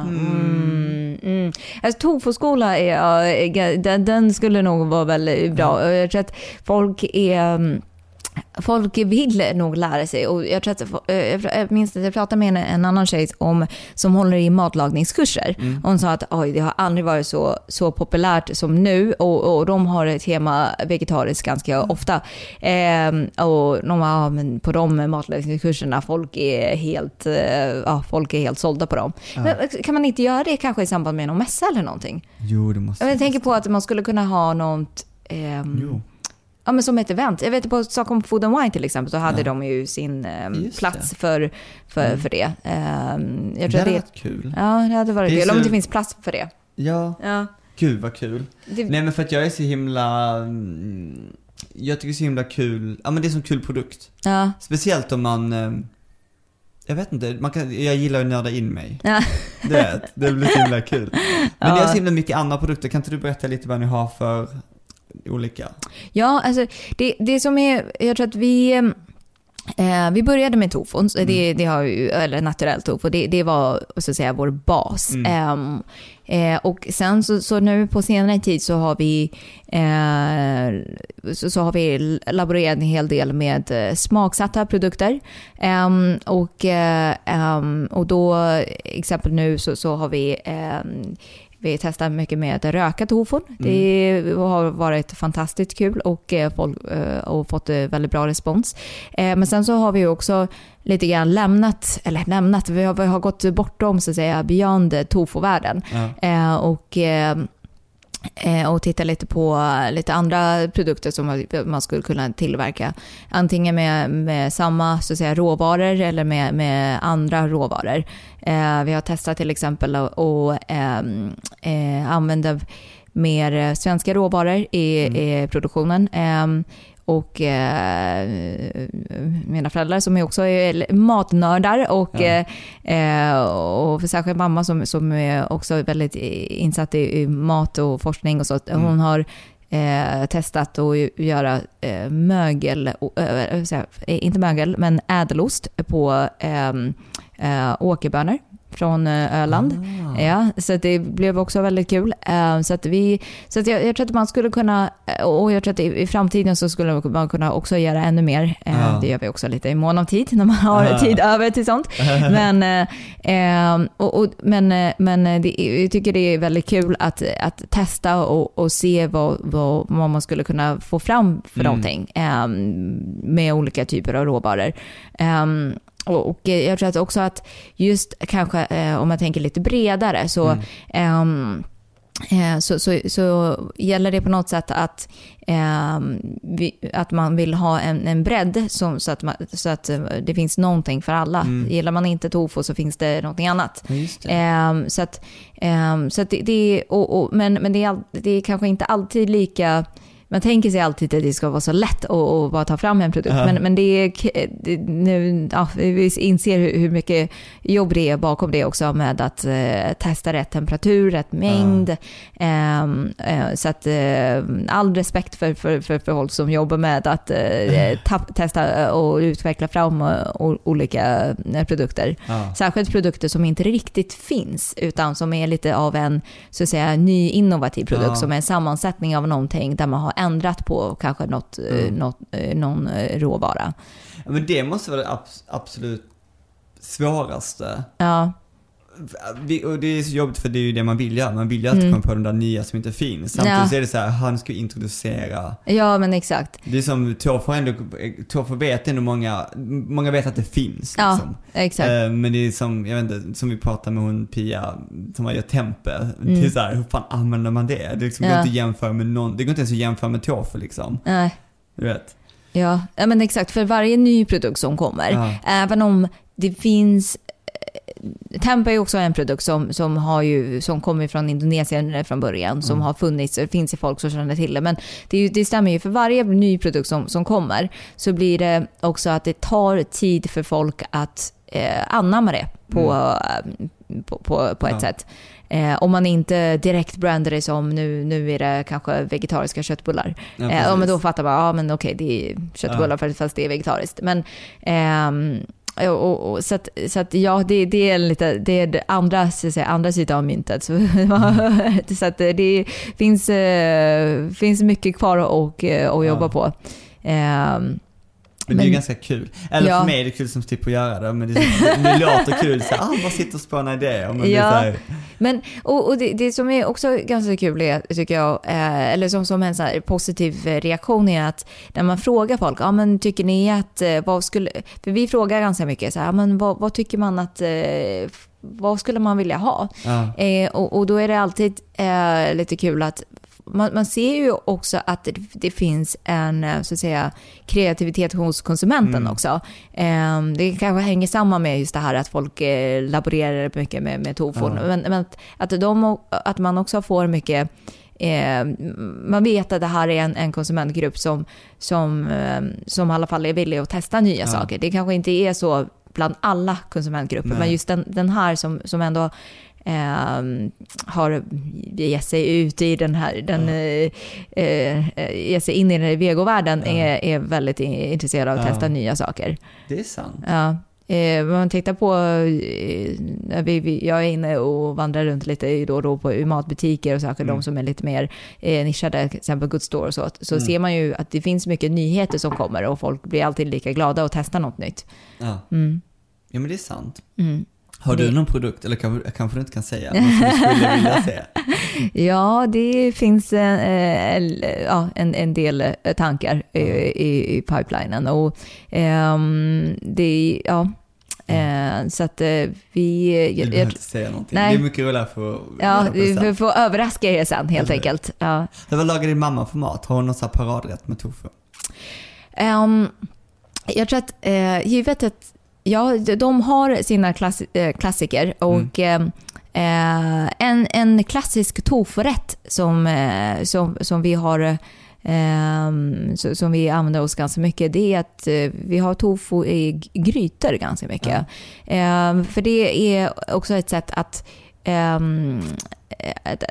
Speaker 1: Mm.
Speaker 2: mm. Mm. Alltså, tofuskola är, den, den skulle nog vara väldigt bra. Jag tror att folk är... mm, Folk vill nog lära sig och jag, tror att, eh, jag minns att jag pratade med en, en annan tjej om, som håller i matlagningskurser.
Speaker 1: Mm.
Speaker 2: Hon sa att Oj, det har aldrig varit så, så populärt som nu och, och de har ett tema vegetariskt ganska ofta. Ehm, och de, ja, men på de matlagningskurserna, folk är helt, eh, ja, folk är helt sålda på dem.
Speaker 1: Ja.
Speaker 2: Men, kan man inte göra det kanske i samband med någon mässa eller någonting?
Speaker 1: Jo, det måste
Speaker 2: Jag tänker på att man skulle kunna ha något
Speaker 1: Jo.
Speaker 2: Ja, men som ett event. Jag vet på Stockholm Food and Wine till exempel så hade
Speaker 1: Ja.
Speaker 2: de ju sin
Speaker 1: Just
Speaker 2: plats
Speaker 1: det.
Speaker 2: för, för,
Speaker 1: Mm.
Speaker 2: för det. Ehm, jag
Speaker 1: Det
Speaker 2: tror
Speaker 1: hade
Speaker 2: det,
Speaker 1: varit kul.
Speaker 2: Ja, det hade varit
Speaker 1: Det
Speaker 2: kul. Om
Speaker 1: så-
Speaker 2: det finns plats för det.
Speaker 1: Ja,
Speaker 2: Ja.
Speaker 1: gud vad kul.
Speaker 2: Det,
Speaker 1: Nej men för att jag är så himla... mm, jag tycker det är så himla kul, ja men det är som kul produkt.
Speaker 2: Ja.
Speaker 1: Speciellt om man, eh, jag vet inte, man kan, jag gillar att nörda in mig.
Speaker 2: Ja.
Speaker 1: Du vet, det blir så himla kul. Men det är
Speaker 2: Ja.
Speaker 1: så himla mycket andra produkter, kan inte du berätta lite vad ni har för olika?
Speaker 2: Ja, alltså det, det som är, jag tror att vi, eh, vi började med tofon, så det, det har ju, eller naturell tofu, det, det var så att säga vår bas. Ehm, eh, och sen så, så nu på senare tid så har vi, eh, så, så har vi laborerat en hel del med eh, smaksatta produkter. Ehm, och, eh, ehm, och då, exempel nu så, så har vi ehm, vi testar mycket med röka tofon. Det har varit fantastiskt kul och, eh, folk, eh, och fått eh, väldigt bra respons. Men sen så har vi också lite grann lämnat, eller lämnat, vi har, vi har gått bortom så att säga beyond tofu-världen.
Speaker 1: Ja.
Speaker 2: Och, och titta lite på lite andra produkter som man- man skulle kunna tillverka. Antingen med, med samma så att säga, råvaror eller med, med andra råvaror. Eh, vi har testat till exempel att ehm, eh, använda mer svenska råvaror i, i produktionen. Ehm, och eh, mina föräldrar som är också är matnördar och,
Speaker 1: Ja.
Speaker 2: och för särskilt mamma som, som är också väldigt insatt i, i mat och forskning och så. Hon har eh, testat att göra eh, mögel, eh, inte mögel, men ädelost på eh, åkerbönor från eh, Öland.
Speaker 1: Ah.
Speaker 2: Ja, så det blev också väldigt kul. Eh, Så, att vi, så att jag, jag tror att man skulle kunna, eh, och jag tror att i, i framtiden så skulle man kunna också göra ännu mer.
Speaker 1: Ja.
Speaker 2: Det gör vi också lite i mån av tid, när man har
Speaker 1: Ja.
Speaker 2: tid över till sånt. Men, och, och, men, men det, jag tycker det är väldigt kul att, att testa och, och se vad, vad, vad man skulle kunna få fram för
Speaker 1: Mm.
Speaker 2: någonting med olika typer av råvaror. Eh, och, och jag tror att också att just kanske eh, om man tänker lite bredare så,
Speaker 1: Mm.
Speaker 2: ehm, eh, så, så, så gäller det på något sätt att, ehm, vi, att man vill ha en, en bredd som, så, att man, så att eh, det finns någonting för alla.
Speaker 1: Mm.
Speaker 2: Gillar man inte tofu så finns det någonting annat.
Speaker 1: Ja, just det.
Speaker 2: Så att, så att det, det är, och, och, men, men det, är, det är kanske inte alltid lika man tänker sig alltid att det ska vara så lätt att, att bara ta fram en produkt.
Speaker 1: Ja.
Speaker 2: Men, men det är, nu, ja, vi inser hur, hur mycket jobb det är bakom det också med att eh, testa rätt temperatur, rätt mängd. Ehm, eh, så att eh, all respekt för, för, för, för folk som jobbar med att eh, tapp, testa och utveckla fram eh, olika eh, produkter.
Speaker 1: Ja.
Speaker 2: Särskilt produkter som inte riktigt finns, utan som är lite av en så att säga, ny innovativ produkt, som är en sammansättning av någonting där man har ändrat på kanske något, eh,
Speaker 1: Mm.
Speaker 2: något, eh, någon eh, råvara.
Speaker 1: Men det måste vara det abs- absolut svåraste.
Speaker 2: Ja,
Speaker 1: Vi, och det är så jobbigt för det är ju det man vill göra. Man vill ju alltid
Speaker 2: Mm.
Speaker 1: komma på de där nya som inte finns. Samtidigt
Speaker 2: Ja.
Speaker 1: så är det så här, han ska introducera.
Speaker 2: ja men exakt.
Speaker 1: Det är som tofu ändå, tofu vet ändå många, många vet att det finns
Speaker 2: Ja,
Speaker 1: liksom.
Speaker 2: exakt.
Speaker 1: Eh, Men det är som, jag vet inte, som vi pratade med hon Pia som gör tempe. Det är
Speaker 2: Mm.
Speaker 1: så här, hur fan använder man det? Det liksom går
Speaker 2: Ja.
Speaker 1: inte att jämföra med någon, det går inte ens att jämföra med tofu liksom.
Speaker 2: Nej.
Speaker 1: Du vet.
Speaker 2: Ja, ja, men exakt. För varje ny produkt som kommer,
Speaker 1: Ja.
Speaker 2: även om det finns... eh, Tempa är också en produkt som, som, har ju, som kommer från Indonesien från början, som har funnits, finns ju folk som känner till det. Men det, ju- det stämmer ju, för varje ny produkt som, som kommer så blir det också att det tar tid för folk att eh, anamma det på, eh, på, på, på ett
Speaker 1: Ja.
Speaker 2: sätt. Eh, om man inte direkt brandar det som nu, nu är det kanske vegetariska köttbullar.
Speaker 1: Ja,
Speaker 2: Ja, ja, men då fattar man, ja men okej det är köttbullar för fast det är vegetariskt. Men, ehm, och, och, och, så att, så att ja, det, det är lite, det är andra, så säga, andra sidan av myntet. Så, så att det finns, eh, finns mycket kvar att, eh, att jobba
Speaker 1: Ja.
Speaker 2: på. Ehm,
Speaker 1: Men, det är ju ganska kul. Eller
Speaker 2: Ja.
Speaker 1: för mig är det kul som slipper göra det, men det, det låter kul. Så, ah, bara sitter och spånar idéer. Men
Speaker 2: Ja.
Speaker 1: här,
Speaker 2: Men, och, och det, det som är också ganska kul är, tycker jag, eh, eller som, som en så positiv reaktion är att när man frågar folk, ja men tycker ni att, eh, vad skulle, för vi frågar ganska mycket så här, ja, men vad, vad tycker man att, eh, vad skulle man vilja ha?
Speaker 1: ja.
Speaker 2: Eh, och, och då är det alltid eh, lite kul att man, man ser ju också att det, det finns en eh, så att säga, kreativitet hos konsumenten
Speaker 1: Mm.
Speaker 2: också. Eh, det kanske hänger samman med just det här att folk eh, laborerar mycket med, med tofon.
Speaker 1: Ja.
Speaker 2: Men, men att, att, de, att man också får mycket eh, man vet att det här är en, en konsumentgrupp som, som, eh, som i alla fall är villig att testa nya
Speaker 1: Ja.
Speaker 2: saker. Det kanske inte är så bland alla konsumentgrupper,
Speaker 1: Nej.
Speaker 2: men just den, den här som, som ändå eh, har gett sig ut i den här, den, eh, eh, ger sig in i den här vegovärlden
Speaker 1: Ja.
Speaker 2: är, är väldigt intresserad av att
Speaker 1: Ja.
Speaker 2: testa nya saker.
Speaker 1: Det är sant.
Speaker 2: Ja. Eh, man tittar på, eh, vi, vi, jag är inne och vandrar runt lite då och då på matbutiker och särskilt
Speaker 1: Mm.
Speaker 2: de som är lite mer eh, nischade, till exempel Good Store och så, så
Speaker 1: Mm.
Speaker 2: ser man ju att det finns mycket nyheter som kommer och folk blir alltid lika glada att testa något nytt.
Speaker 1: Ja.
Speaker 2: Mm.
Speaker 1: ja, men det är sant.
Speaker 2: Mm.
Speaker 1: Har du någon produkt, eller kanske, kanske du inte kan säga, något som du skulle vilja se?
Speaker 2: Ja, det finns eh, eh, ja, en, en del eh, tankar eh, i, i pipelinen. Och, ehm, det, ja, eh, så att eh, vi...
Speaker 1: Du behöver inte säga någonting.
Speaker 2: Nej.
Speaker 1: Det är mycket roligare för att
Speaker 2: Ja, vi får, överraska er sen helt
Speaker 1: Eller
Speaker 2: enkelt. Ja.
Speaker 1: Vad lagar din mamma för mat? Har hon någon paradrätt med tofu?
Speaker 2: Ehm, jag tror att eh, givet att ja, de har sina klass, eh, klassiker och
Speaker 1: Mm.
Speaker 2: eh, en, en klassisk tofurätt som, eh, som, som vi har som vi använder oss ganska mycket, det är att vi har tofu i grytor ganska mycket. Ehm, för det är också ett sätt att att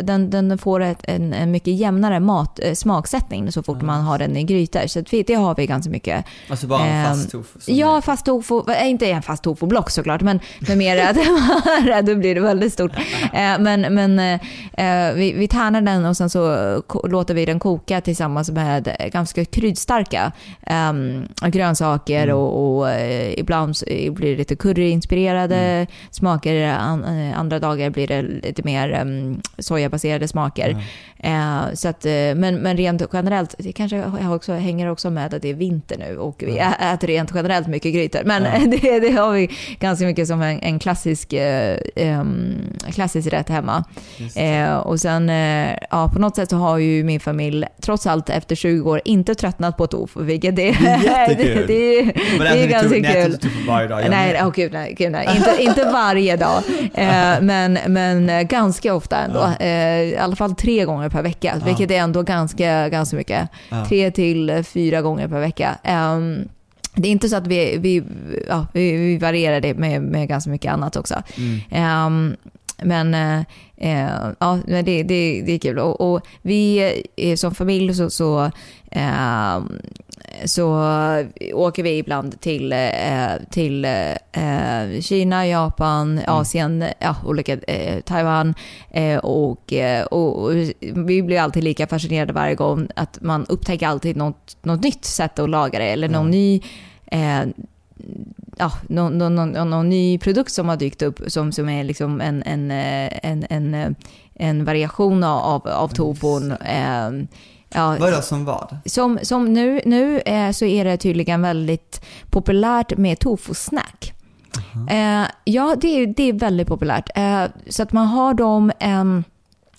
Speaker 2: den, den får ett, en, en mycket jämnare mat, eh, smaksättning så fort
Speaker 1: Ja.
Speaker 2: man har den i grytor. Så det har vi ganska mycket.
Speaker 1: Alltså bara en
Speaker 2: Ehm,
Speaker 1: fast tofu?
Speaker 2: Ja, fast tofu, äh, inte en fast tofu-block såklart, men, men mer att då blir det väldigt stort. Eh, men men eh, vi, vi tärnar den och sen så låter vi den koka tillsammans med ganska kryddstarka eh, grönsaker
Speaker 1: Mm.
Speaker 2: och, och eh, ibland blir det lite curryinspirerade
Speaker 1: Mm.
Speaker 2: smaker, an, eh, andra dagar blir det lite mer um, sojabaserade smaker. Eh, så att, eh, men, men rent generellt, det kanske också, hänger också med att det är vinter nu och vi äter rent generellt mycket grytor. Men
Speaker 1: Ja.
Speaker 2: det, det har vi ganska mycket som en, en klassisk, eh, klassisk rätt hemma. Eh, och sen, eh, ja, på något sätt så har ju min familj, trots allt efter 20 år, inte tröttnat på tofu, vilket det,
Speaker 1: Det är jättekul.
Speaker 2: det, det, det är
Speaker 1: äter
Speaker 2: ganska
Speaker 1: äter
Speaker 2: kul.
Speaker 1: inte tofu varje dag?
Speaker 2: Nej, åh gud nej. Gud, nej. Inte, inte varje dag, eh, men, men eh, ganska ofta ändå.
Speaker 1: Ja.
Speaker 2: Eh, I alla fall tre gånger per vecka,
Speaker 1: Ja.
Speaker 2: vilket är ändå ganska, ganska mycket.
Speaker 1: Ja.
Speaker 2: Tre till fyra gånger per vecka. Ehm, det är inte så att vi, vi, ja, vi, varierar det med, med ganska mycket annat också.
Speaker 1: Mm.
Speaker 2: Ehm, men eh, ja, men det, det, det är kul. Och, och vi eh, som familj så, så, ehm, så åker vi ibland till, eh, till eh, Kina, Japan, Asien, ja, olika, eh, Taiwan. Och, och, vi blir alltid lika fascinerade varje gång att man upptäcker alltid något, något nytt sätt att laga det eller någon
Speaker 1: Ja.
Speaker 2: ny ja, någon, någon, någon, någon ny produkt som har dykt upp som, som är liksom en, en, en, en, en variation av, av tofun. Eh, ja,
Speaker 1: Vad då som vad?
Speaker 2: som, som nu, nu eh, så är det tydligen väldigt populärt med tofu-snack. Eh, ja, det är, det är väldigt populärt. Eh, så att man har dem, ehm,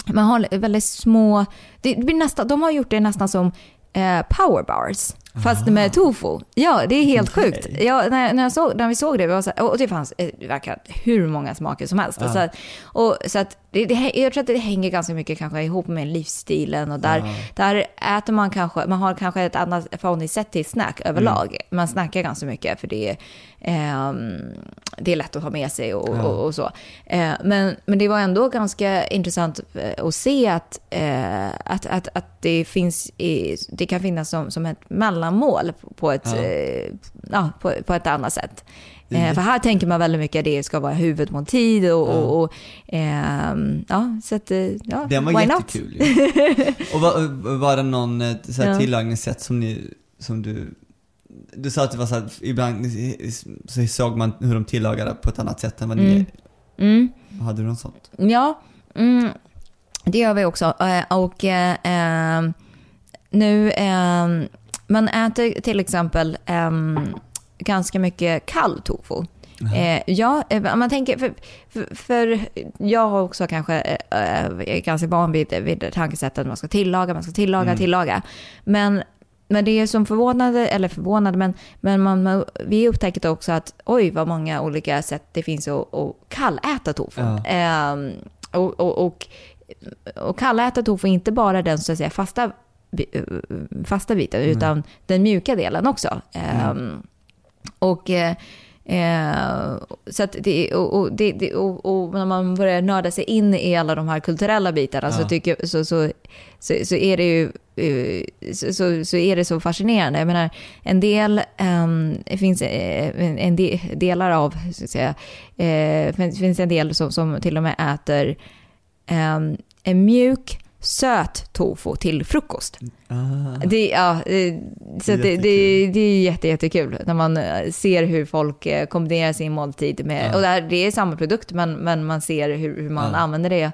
Speaker 2: man har väldigt små, det blir nästan, de har gjort det nästan som eh, powerbars. Fast med tofu. Ja, det är helt
Speaker 1: Okej.
Speaker 2: sjukt. Ja, när, när, jag såg, när vi såg det, vi var så här, och det fanns eh, verkar hur många smaker som helst. Och så, här, och, så att det, det, jag tror att det hänger ganska mycket kanske ihop med livsstilen och där,
Speaker 1: Ja.
Speaker 2: där äter man kanske, man har kanske ett annat förhållningssätt till snack överlag. Man snackar ganska mycket för det, ehm, det är lätt att ha med sig och,
Speaker 1: Ja.
Speaker 2: och, och så. Eh, men, men det var ändå ganska intressant eh, att se att, eh, att, att, att det, finns i, det kan finnas som, som ett mellanmål på ett,
Speaker 1: Ja.
Speaker 2: eh, ja, på, på ett annat sätt. Eh, för här tänker man väldigt mycket att det ska vara huvudmåltid och,
Speaker 1: Ja.
Speaker 2: och, och ehm, ja, så att, eh, ja,
Speaker 1: Den var
Speaker 2: why not?
Speaker 1: jättekul ju. Och var, var det någon eh, så här
Speaker 2: Ja.
Speaker 1: tillagningssätt som ni, som du du sa att det var så att ibland så såg man hur de tillagade på ett annat sätt än vad ni
Speaker 2: Mm. Mm.
Speaker 1: Hade du något sånt?
Speaker 2: Ja, mm, det gör vi också. Eh, Och eh, eh, nu, eh, man äter till exempel eh, ganska mycket kall tofu. Eh, ja, eh, om man tänker, för, för, för jag har också kanske, eh, är ganska van vid, vid tankesättet att man ska tillaga, man ska tillaga,
Speaker 1: Mm.
Speaker 2: tillaga. Men, men det är som förvånade, eller förvånade, men, men man, man, vi upptäckte också att oj vad många olika sätt det finns att, att kalläta tofu.
Speaker 1: Ja.
Speaker 2: Ehm, och, och, och och kalla äta tofu inte bara den så att säga fasta, eh, fasta biten, utan den mjuka delen också. Ehm, och, eh, eh, så att det, och, och, det, och, och när man börjar nörda sig in i alla de här kulturella bitarna så,
Speaker 1: Ja.
Speaker 2: tycker, så, så, så, så är det ju eh, så, så, så är det så fascinerande. Jag menar, en del, det finns eh, en, en del, delar av, så att säga, eh, finns, finns en del som, som till och med äter ehm, en mjuk, söt tofu till frukost.
Speaker 1: Ah.
Speaker 2: Det, ja, eh, så det, det, det är jätte, jättekul när man eh, ser hur folk eh, kombinerar sin måltid med,
Speaker 1: Ja.
Speaker 2: och det, här, det är samma produkt men, men man ser hur, hur man
Speaker 1: Ja.
Speaker 2: använder det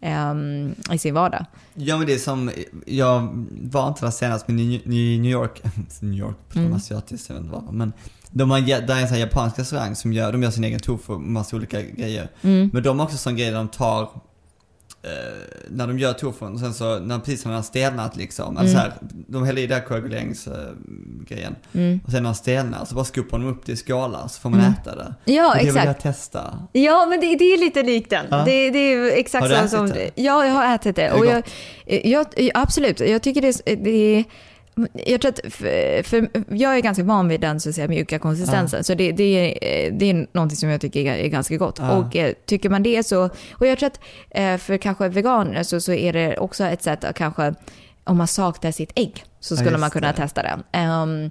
Speaker 2: ehm, i sin vardag.
Speaker 1: Ja men det är som, jag var inte där senast men i i New York, New York på
Speaker 2: Mm.
Speaker 1: asiatiskt, jag vet inte vad, men de har, där är en sån japansk restaurang som gör, de gör sin egen tofu, massa olika grejer.
Speaker 2: Mm.
Speaker 1: Men de har också sån grej där de tar, när de gör tofun, och sen så, när den har stelnat liksom, eller
Speaker 2: Mm.
Speaker 1: så här, de häller i den här koaguleringsgrejen.
Speaker 2: Mm.
Speaker 1: Och sen när den stelnar så bara skopar de upp det i skålar så får man
Speaker 2: Mm.
Speaker 1: äta det.
Speaker 2: Ja,
Speaker 1: och det vill
Speaker 2: exakt.
Speaker 1: jag testa.
Speaker 2: Ja, men det, det är lite likt den.
Speaker 1: Ja.
Speaker 2: Det, det är exakt
Speaker 1: Har du
Speaker 2: så
Speaker 1: ätit
Speaker 2: som...
Speaker 1: det?
Speaker 2: Ja, jag har ätit det.
Speaker 1: det
Speaker 2: och jag, jag, absolut, jag tycker det, det är... Jag tror att, för, för jag är ganska van vid den så att säga, mjuka konsistensen, så det, det, är, det är någonting som jag tycker är, är ganska gott.
Speaker 1: Ja.
Speaker 2: Och eh, tycker man det så, och jag tror att eh, för kanske veganer så, så är det också ett sätt att kanske, om man saknar sitt ägg, så
Speaker 1: Ja,
Speaker 2: skulle
Speaker 1: just
Speaker 2: man kunna
Speaker 1: det.
Speaker 2: testa det. Ehm,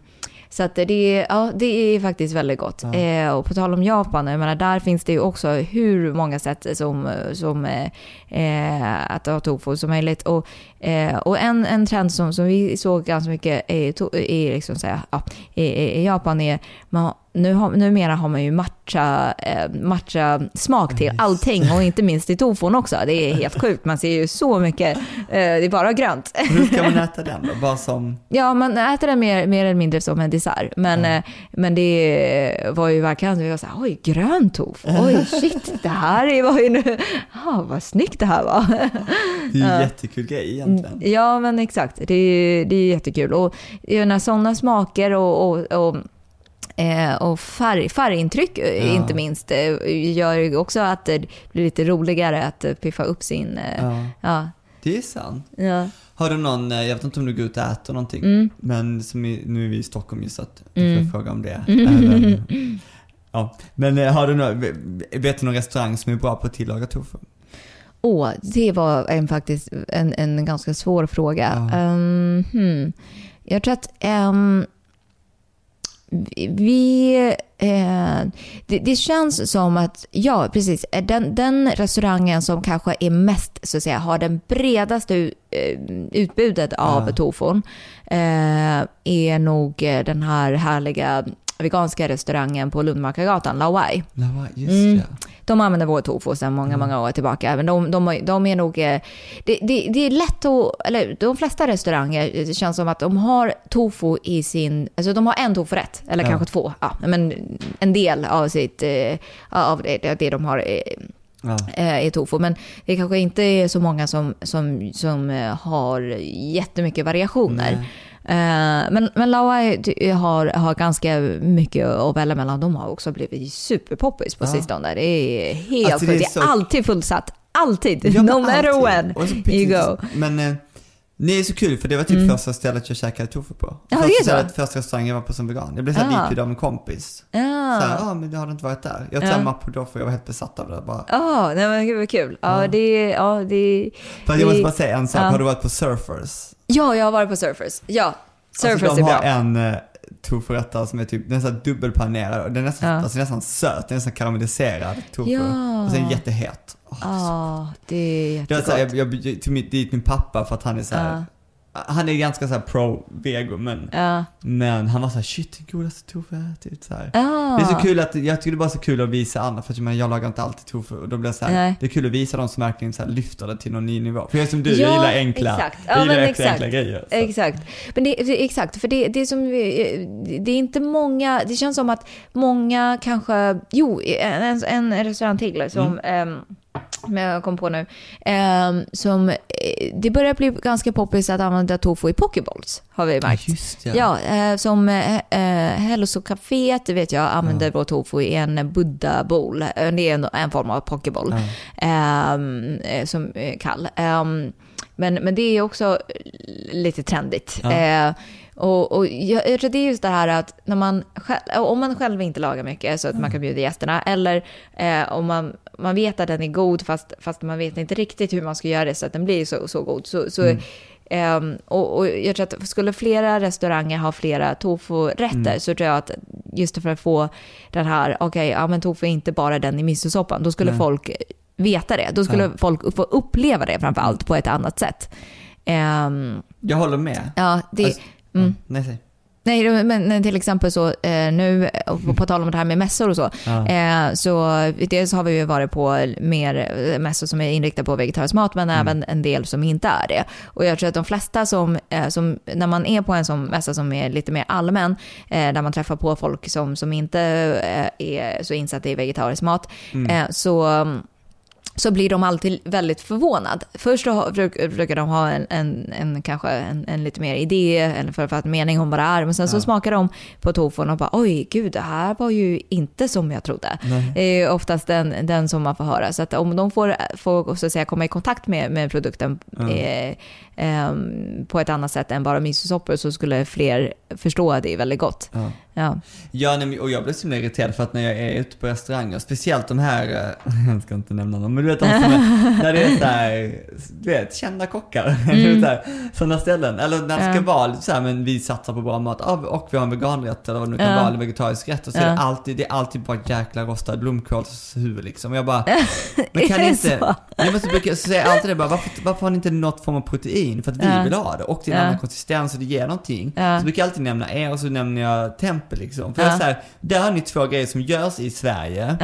Speaker 2: så att det, är- ja, det är faktiskt väldigt gott.
Speaker 1: Ja.
Speaker 2: Eh, och på tal om Japan, jag menar, där finns det ju också hur många sätt som, som eh, eh, att ha tofu som möjligt. Och, eh, och en, en trend som, som vi såg ganska mycket i, i, liksom, här, ja, i, i Japan är man, nu har, numera har man ju matcha, eh, matcha smak till allting och inte minst i tofun också. Det är helt sjukt. Man ser ju så mycket, eh, det är bara grönt.
Speaker 1: Hur ska man äta den då? Bara som,
Speaker 2: Ja, man äter den mer, mer eller mindre som en dessert. Men,
Speaker 1: Ja.
Speaker 2: eh, men det var ju verkligen, vi var så här, oj, grön tofu, oj shit, det här är- var ju nu, ah, vad snyggt det här var.
Speaker 1: det är ju en jättekul grej egentligen.
Speaker 2: Ja, men exakt, det är, det är jättekul. Och när sådana smaker och, och, och Eh, och färg, färgintryck eh,
Speaker 1: Ja.
Speaker 2: inte minst eh, gör ju också att det blir lite roligare att piffa upp sin...
Speaker 1: Ja,
Speaker 2: ja.
Speaker 1: det är sant.
Speaker 2: Ja.
Speaker 1: Har du någon, jag vet inte om du går ut och äter någonting,
Speaker 2: Mm.
Speaker 1: men som i, nu är vi i Stockholm just så att du
Speaker 2: Mm.
Speaker 1: får fråga om det. Även, ja. Men har du någon, vet du någon restaurang som är bra på att tillaga tofu?
Speaker 2: Åh, det var en, faktiskt en, en ganska svår fråga.
Speaker 1: Ja.
Speaker 2: Ehm, hmm. Jag tror att ehm, vi... Eh, det, det känns som att, ja precis, den, den restaurangen som kanske är mest, så att säga, har den bredaste eh, utbudet av
Speaker 1: Ja.
Speaker 2: tofun eh, är nog eh, den här härliga veganska restaurangen på Lundmarkagatan, Lawai.
Speaker 1: Lawa, just
Speaker 2: Mm.
Speaker 1: ja.
Speaker 2: De använder vår tofu sedan många, många år tillbaka. Men de, de, de är nog... eh, Det, det, det är lätt att... Eller de flesta restauranger, det känns som att de har tofu i sin... Alltså de har en tofurätt, eller
Speaker 1: Ja.
Speaker 2: kanske två. Ja, men en del av sitt... eh, Av det, det de har eh,
Speaker 1: Ja.
Speaker 2: eh, är tofu. Men det kanske inte är så många som, som, som eh, har jättemycket variationer.
Speaker 1: Nej.
Speaker 2: Eh, Men, men Lawa har, har ganska mycket att välja mellan. De har också blivit superpoppis på sistone. Det är helt
Speaker 1: Alltså, det är
Speaker 2: sjukt. Det är
Speaker 1: så-
Speaker 2: alltid fullsatt. Alltid.
Speaker 1: Ja,
Speaker 2: no matter
Speaker 1: alltid.
Speaker 2: when
Speaker 1: Och så
Speaker 2: you go.
Speaker 1: Men eh, ni är så kul för det var typ
Speaker 2: Mm.
Speaker 1: första stället jag käkade tofu på.
Speaker 2: Ja,
Speaker 1: första
Speaker 2: det
Speaker 1: stället, första restaurangen jag var på som vegan. Jag blev såhär
Speaker 2: Ah.
Speaker 1: ditbjuden av en kompis.
Speaker 2: Ja.
Speaker 1: Såhär, ja ah, men du hade inte varit där. Jag tog
Speaker 2: Ja.
Speaker 1: mapp på tofu, jag var helt besatt av det bara.
Speaker 2: Ja, nej men gud vad kul. Ja,
Speaker 1: Ja.
Speaker 2: det, ja, det,
Speaker 1: Fast jag måste
Speaker 2: det-
Speaker 1: bara säga en sak,
Speaker 2: Ja.
Speaker 1: har du varit på Surfers?
Speaker 2: ja, jag har varit på Surfers. Ja, Surfers
Speaker 1: alltså, de
Speaker 2: är
Speaker 1: har
Speaker 2: bra.
Speaker 1: en tofurättare som är typ, den är såhär dubbelpanerad den är nästan,
Speaker 2: Ja.
Speaker 1: alltså, nästan söt, den är nästan karamelliserad tofu.
Speaker 2: Ja.
Speaker 1: Och sen jättehet. Åh,
Speaker 2: Ja, det är
Speaker 1: det var såhär,
Speaker 2: jättegott.
Speaker 1: jag, jag tog dit min pappa för att han är såhär, han är ganska såhär pro-vego men,
Speaker 2: Ja.
Speaker 1: men han var såhär shit, den godaste tofu jag ätit såhär.
Speaker 2: Ja.
Speaker 1: Det är så kul att, jag tycker det är bara så kul att visa andra för att jag, menar, jag lagar inte alltid tofu och då blir det så här, det är kul att visa de som verkligen så här, lyfter det till någon ny nivå. För jag är som du,
Speaker 2: Ja,
Speaker 1: jag gillar enkla,
Speaker 2: exakt. Ja,
Speaker 1: jag gillar
Speaker 2: exakt.
Speaker 1: enkla grejer. Så.
Speaker 2: Exakt. Men det, det, exakt, för det, det är som, det är inte många, det känns som att många kanske, jo, en, en restaurang till som,
Speaker 1: Mm.
Speaker 2: ehm, som jag kom på nu. Eh, som, eh, det börjar bli ganska poppis att använda tofu i pokeballs, har vi märkt.
Speaker 1: Just ja.
Speaker 2: Ja, eh, som eh, eh, Hälsocaféet, vet jag, använder vår tofu i en buddha bowl. Eh, Det är en, en form av pokeboll. Ehm, eh, som är kall. Ehm, men, men det är också lite trendigt.
Speaker 1: Ja.
Speaker 2: Och, och jag, jag tror det är just det här att när man själv, om man själv inte lagar mycket så att man kan bjuda gästerna, eller eh, om man, man vet att den är god fast, fast man vet inte riktigt hur man ska göra det så att den blir så, så god. Så, så, ehm, och, och jag tror att skulle flera restauranger ha flera tofu-rätter så tror jag att just för att få den här, okej, ja men tofu är inte bara den i misosoppan, då skulle
Speaker 1: Nej.
Speaker 2: folk veta det. Då skulle
Speaker 1: Ja.
Speaker 2: folk få uppleva det framför allt på ett annat sätt. Ehm,
Speaker 1: Jag håller med.
Speaker 2: ja, det...
Speaker 1: Alltså,
Speaker 2: mm.
Speaker 1: Nej.
Speaker 2: Nej, men till exempel så eh, nu, på tal om det här med mässor och så,
Speaker 1: Ja.
Speaker 2: eh, så dels har vi ju varit på mer eh, mässor som är inriktade på vegetarisk mat, men även en del som inte är det. Och jag tror att de flesta som, som när man är på en sån mässa som är lite mer allmän, där man träffar på folk som, som inte är så insatta i vegetarisk mat, eh, så så blir de alltid väldigt förvånad. Först brukar de ha en, en, en kanske en, en lite mer idé eller för, för att mening om vad det är. Men sen så
Speaker 1: Ja.
Speaker 2: smakar de på tofun och bara oj gud det här var ju inte som jag trodde. Det är oftast den, den som man får höra. Så att om de får, får så att säga, komma i kontakt med, med produkten
Speaker 1: Ja.
Speaker 2: eh, ehm, på ett annat sätt än bara misosoppor så skulle fler förstå att det är väldigt gott.
Speaker 1: Ja.
Speaker 2: Ja.
Speaker 1: Ja, nej, men- och jag blir så himla irriterad för att när jag är ute på restauranger, speciellt de här, eh, jag ska inte nämna dem, men du vet de som är, när det är så här, du vet, kända kockar, mm. så sådana ställen. Eller när det ska
Speaker 2: Ja.
Speaker 1: vara så här, men vi satsar på bra mat, och vi har en veganrätt eller vad det nu kan
Speaker 2: Ja.
Speaker 1: vara, eller vegetarisk rätt. Och så är
Speaker 2: Ja.
Speaker 1: det alltid, det är alltid bara jäkla rostad blomkålshuvud liksom. Och jag bara, men
Speaker 2: Är
Speaker 1: kan inte,
Speaker 2: så?
Speaker 1: jag måste brukar säga alltid det bara, varför, varför har ni inte något form av protein? För att vi
Speaker 2: Ja.
Speaker 1: vill ha det. Och det är en
Speaker 2: Ja.
Speaker 1: annan konsistens och det ger någonting.
Speaker 2: Ja.
Speaker 1: Så brukar jag alltid nämna er och så nämner jag tempel liksom. För
Speaker 2: Ja.
Speaker 1: jag är så här, där har ni två grejer som görs i Sverige.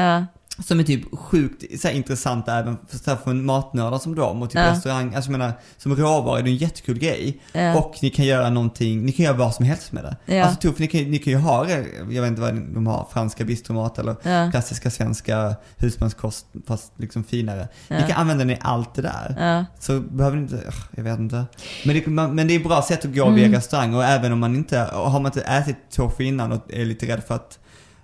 Speaker 1: Som är typ sjukt så här, intressanta även för, här, för matnördar som dem och typ
Speaker 2: Ja.
Speaker 1: restaurang, alltså jag menar, som råvara är det en jättekul grej.
Speaker 2: Ja.
Speaker 1: Och ni kan göra någonting, ni kan göra vad som helst med det.
Speaker 2: Ja.
Speaker 1: Alltså tuff, ni kan, ni kan ju ha, det, jag vet inte vad de har, franska bistromat eller
Speaker 2: Ja.
Speaker 1: klassiska svenska husmanskost fast liksom finare. Ni kan använda den i allt det där. Så behöver ni inte, jag vet inte. Men det, man, men det är ett bra sätt att gå
Speaker 2: Mm.
Speaker 1: via restaurang och även om man inte, och har man inte ätit tofu innan och är lite rädd för att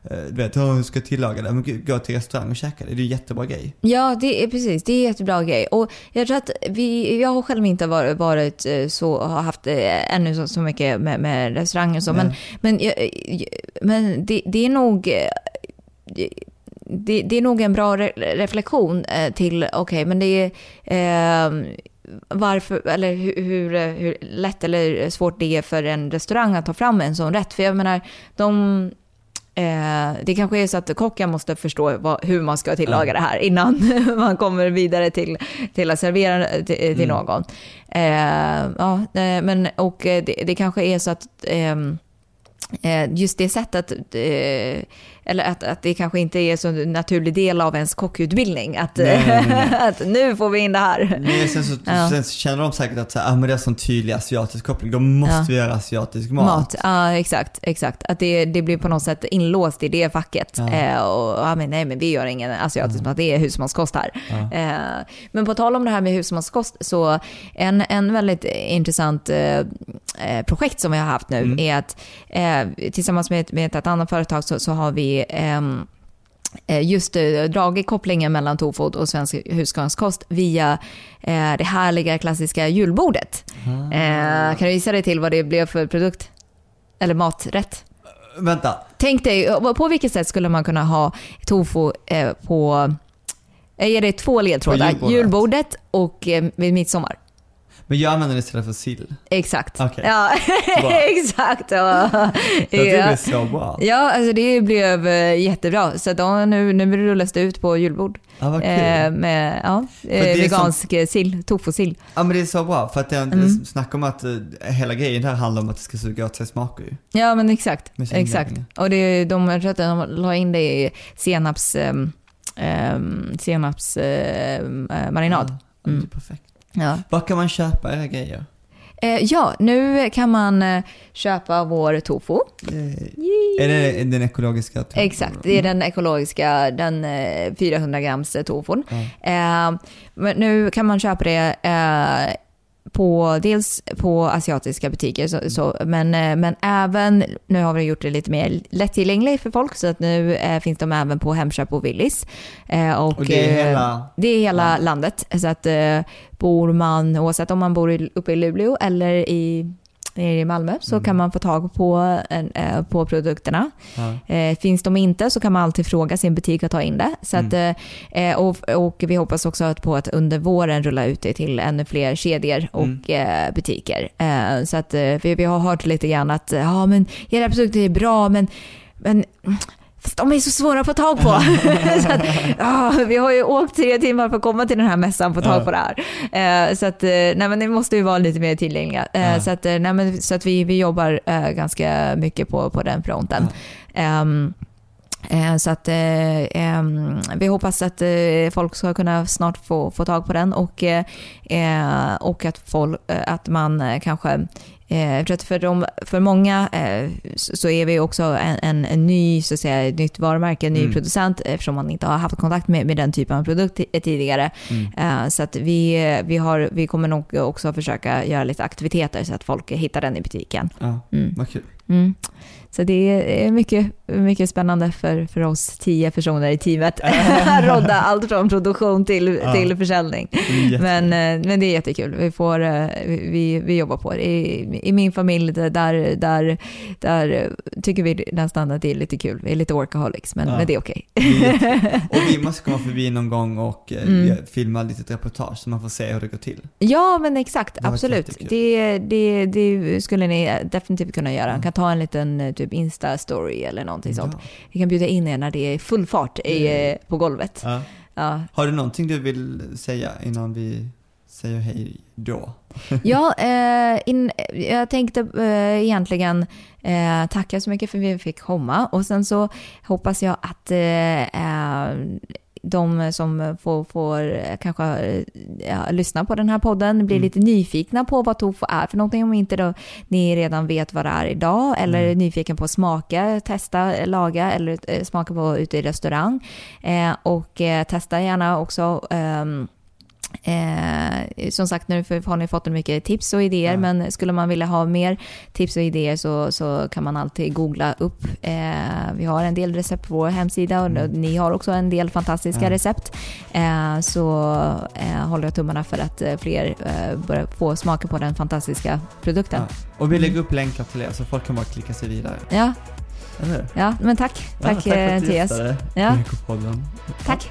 Speaker 1: du vet, "Åh, hur ska tillaga det? Men gå- till restaurang och käka det. Det är en jättebra grej.
Speaker 2: Ja, det är precis. Det är en jättebra grej. Och jag tror att vi, jag har själv inte varit, varit eh, så, har haft eh, ännu så, så mycket med, med restauranger och så, men, men, jag- men det, det är nog eh, det, det är nog en bra re, reflektion eh, till, okej, men det är eh, varför, eller hur, hur, eh, hur lätt eller svårt det är för en restaurang att ta fram en sån rätt. För jag menar, de Eh, det kanske är så att kocken måste förstå vad, hur man ska tillaga det här innan man kommer vidare till, till att servera till, till
Speaker 1: Mm.
Speaker 2: någon. Eh, ja, eh, men, och eh, det, det kanske är så att ehm, eh, just det sättet, eh, eller att, att det kanske inte är så en naturlig del av ens kockutbildning. Att,
Speaker 1: Nej, nej, nej.
Speaker 2: att nu får vi in det här.
Speaker 1: Nej, sen, så,
Speaker 2: Ja.
Speaker 1: sen så känner de säkert att så här, ah, men det är sån tydlig asiatisk koppling, då måste
Speaker 2: Ja.
Speaker 1: vi göra asiatisk mat.
Speaker 2: Mat, ja exakt. exakt. Att det, det blir på något sätt inlåst i det facket.
Speaker 1: Ja.
Speaker 2: Eh, och, ja, men nej, men vi gör ingen asiatisk mat, det är husmanskost här. Eh, men på tal om det här med husmanskost, så en, en väldigt intressant eh, eh, projekt som vi har haft nu
Speaker 1: Mm.
Speaker 2: är att eh, tillsammans med, med ett annat företag så, så har vi ehm, eh, just eh, dragit kopplingen mellan Tofod och svensk husmanskost via eh, det härliga klassiska julbordet. Eh, kan du gissa dig till vad det blev för produkt? Eller maträtt?
Speaker 1: Vänta,
Speaker 2: Tänk dig, på vilket sätt skulle man kunna ha tofu på... Jag ger dig två ledtrådar.
Speaker 1: julbordet.
Speaker 2: Julbordet och vid midsommar.
Speaker 1: Men jag använder det istället för sill.
Speaker 2: Exakt.
Speaker 1: Okej.
Speaker 2: Ja, exakt. Ja.
Speaker 1: Jag tycker det
Speaker 2: Ja.
Speaker 1: så bra.
Speaker 2: Ja, alltså det blev eh, jättebra. Så då, nu, nu rullas det ut på julbord.
Speaker 1: Ja, vad kul.
Speaker 2: Eh, med ja, eh, vegansk som... sill, tofu-sill.
Speaker 1: Ja men det är så bra för att det,
Speaker 2: Mm.
Speaker 1: det snack om att eh, hela grejen här handlar om att det ska suga åt sig smaker ju.
Speaker 2: Ja, men exakt. Exakt. Och det, de, jag tror att de la in det i senaps, um, um, senaps eh, eh, marinad.
Speaker 1: Ja, det är
Speaker 2: Mm.
Speaker 1: perfekt.
Speaker 2: Ja.
Speaker 1: Var kan man köpa era grejer?
Speaker 2: Eh, ja, nu kan man eh, köpa vår tofu.
Speaker 1: Eh, är det den ekologiska tofu?
Speaker 2: Exakt, det är den ekologiska, den eh, 400 grams tofun. Eh, men nu kan man köpa det eh, på, dels på asiatiska butiker, så, så, men, eh, men även, nu har vi gjort det lite mer lättillgängligt för folk, så att nu eh, finns de även på Hemköp och Willys. Eh, och,
Speaker 1: Och det är
Speaker 2: eh,
Speaker 1: hela-
Speaker 2: det är hela landet. Så att eh, bor man, oavsett om man bor i, uppe i Luleå eller i nere i Malmö så kan man få tag på, eh, på produkterna.
Speaker 1: Ja.
Speaker 2: Eh, finns de inte så kan man alltid fråga sin butik att ta in det. Så att, eh, och, och vi hoppas också att på att under våren rulla ut det till ännu fler kedjor och eh, butiker. Så att vi, vi har hört lite grann att ja, men era produkter är bra men, men Fast de är så svåra att få tag på. att, ja, vi har ju åkt tre timmar för att komma till den här mässan och få tag på det här. Eh, så att, eh, nej, men det måste ju vara lite mer tillgängliga. Eh. Så att, eh, nej, men, så att vi, vi jobbar eh, ganska mycket på, på den fronten. Eh, så att eh, ehm, vi hoppas att eh, folk ska kunna snart få, få tag på den och, eh, och att, folk, att man kanske Eh, att för, de, för många eh, så är vi också en, en, en ny, så att säga, ett nytt varumärke, en ny
Speaker 1: Mm.
Speaker 2: producent eftersom man inte har haft kontakt med, med den typen av produkt ti- tidigare.
Speaker 1: Mm.
Speaker 2: Eh, så att vi, vi, har, vi kommer nog också försöka göra lite aktiviteter så att folk hittar den i butiken.
Speaker 1: Ja,
Speaker 2: Mm.
Speaker 1: vad kul.
Speaker 2: Mm. Så det är mycket, mycket spännande för, för oss tio personer i teamet. att Rodda allt från produktion till,
Speaker 1: Ja.
Speaker 2: till försäljning. Men, eh, men det är jättekul. Vi, får, eh, vi, vi jobbar på det. I, I min familj där, där, där tycker vi nästan att det är lite kul. Vi är lite workaholics, men,
Speaker 1: Ja.
Speaker 2: men det är okej.
Speaker 1: Jätte- Och vi måste komma förbi någon gång och eh,
Speaker 2: Mm.
Speaker 1: filma lite ett reportage så man får se hur det går till.
Speaker 2: Ja, men exakt.
Speaker 1: Det
Speaker 2: Absolut. Det, det, det skulle ni definitivt kunna göra. Man kan ta en liten eh, typ Insta-story eller någonting sånt.
Speaker 1: Ja.
Speaker 2: Vi kan bjuda in er när det är full fart i, eh, på golvet.
Speaker 1: Ja.
Speaker 2: Ja,
Speaker 1: Har du någonting du vill säga innan vi säger hej då?
Speaker 2: ja eh, in, jag tänkte eh, egentligen eh, tacka så mycket för att vi fick komma och sen så hoppas jag att eh, eh, de som får, får eh, kanske eh, ja, lyssna på den här podden blir
Speaker 1: Mm.
Speaker 2: lite nyfikna på vad tofu är för någonting om inte då ni redan vet vad det är idag eller
Speaker 1: Mm.
Speaker 2: är nyfiken på att smaka, testa, laga eller eh, smaka på ute i restaurang. Eh, och eh, testa gärna också ehm, Eh, som sagt, nu har ni fått mycket tips och idéer,
Speaker 1: Ja.
Speaker 2: men skulle man vilja ha mer tips och idéer så, så kan man alltid googla upp. Eh, vi har en del recept på vår hemsida och
Speaker 1: Mm.
Speaker 2: ni har också en del fantastiska
Speaker 1: Ja.
Speaker 2: recept. Eh, så eh, håller jag tummarna för att eh, fler eh, börjar få smaka på den fantastiska produkten.
Speaker 1: Ja. Och vi lägger upp länkar till er så folk kan bara klicka sig vidare.
Speaker 2: Ja, ja men tack.
Speaker 1: Ja,
Speaker 2: Tack,
Speaker 1: för att du
Speaker 2: Mattias. Ja. Tack.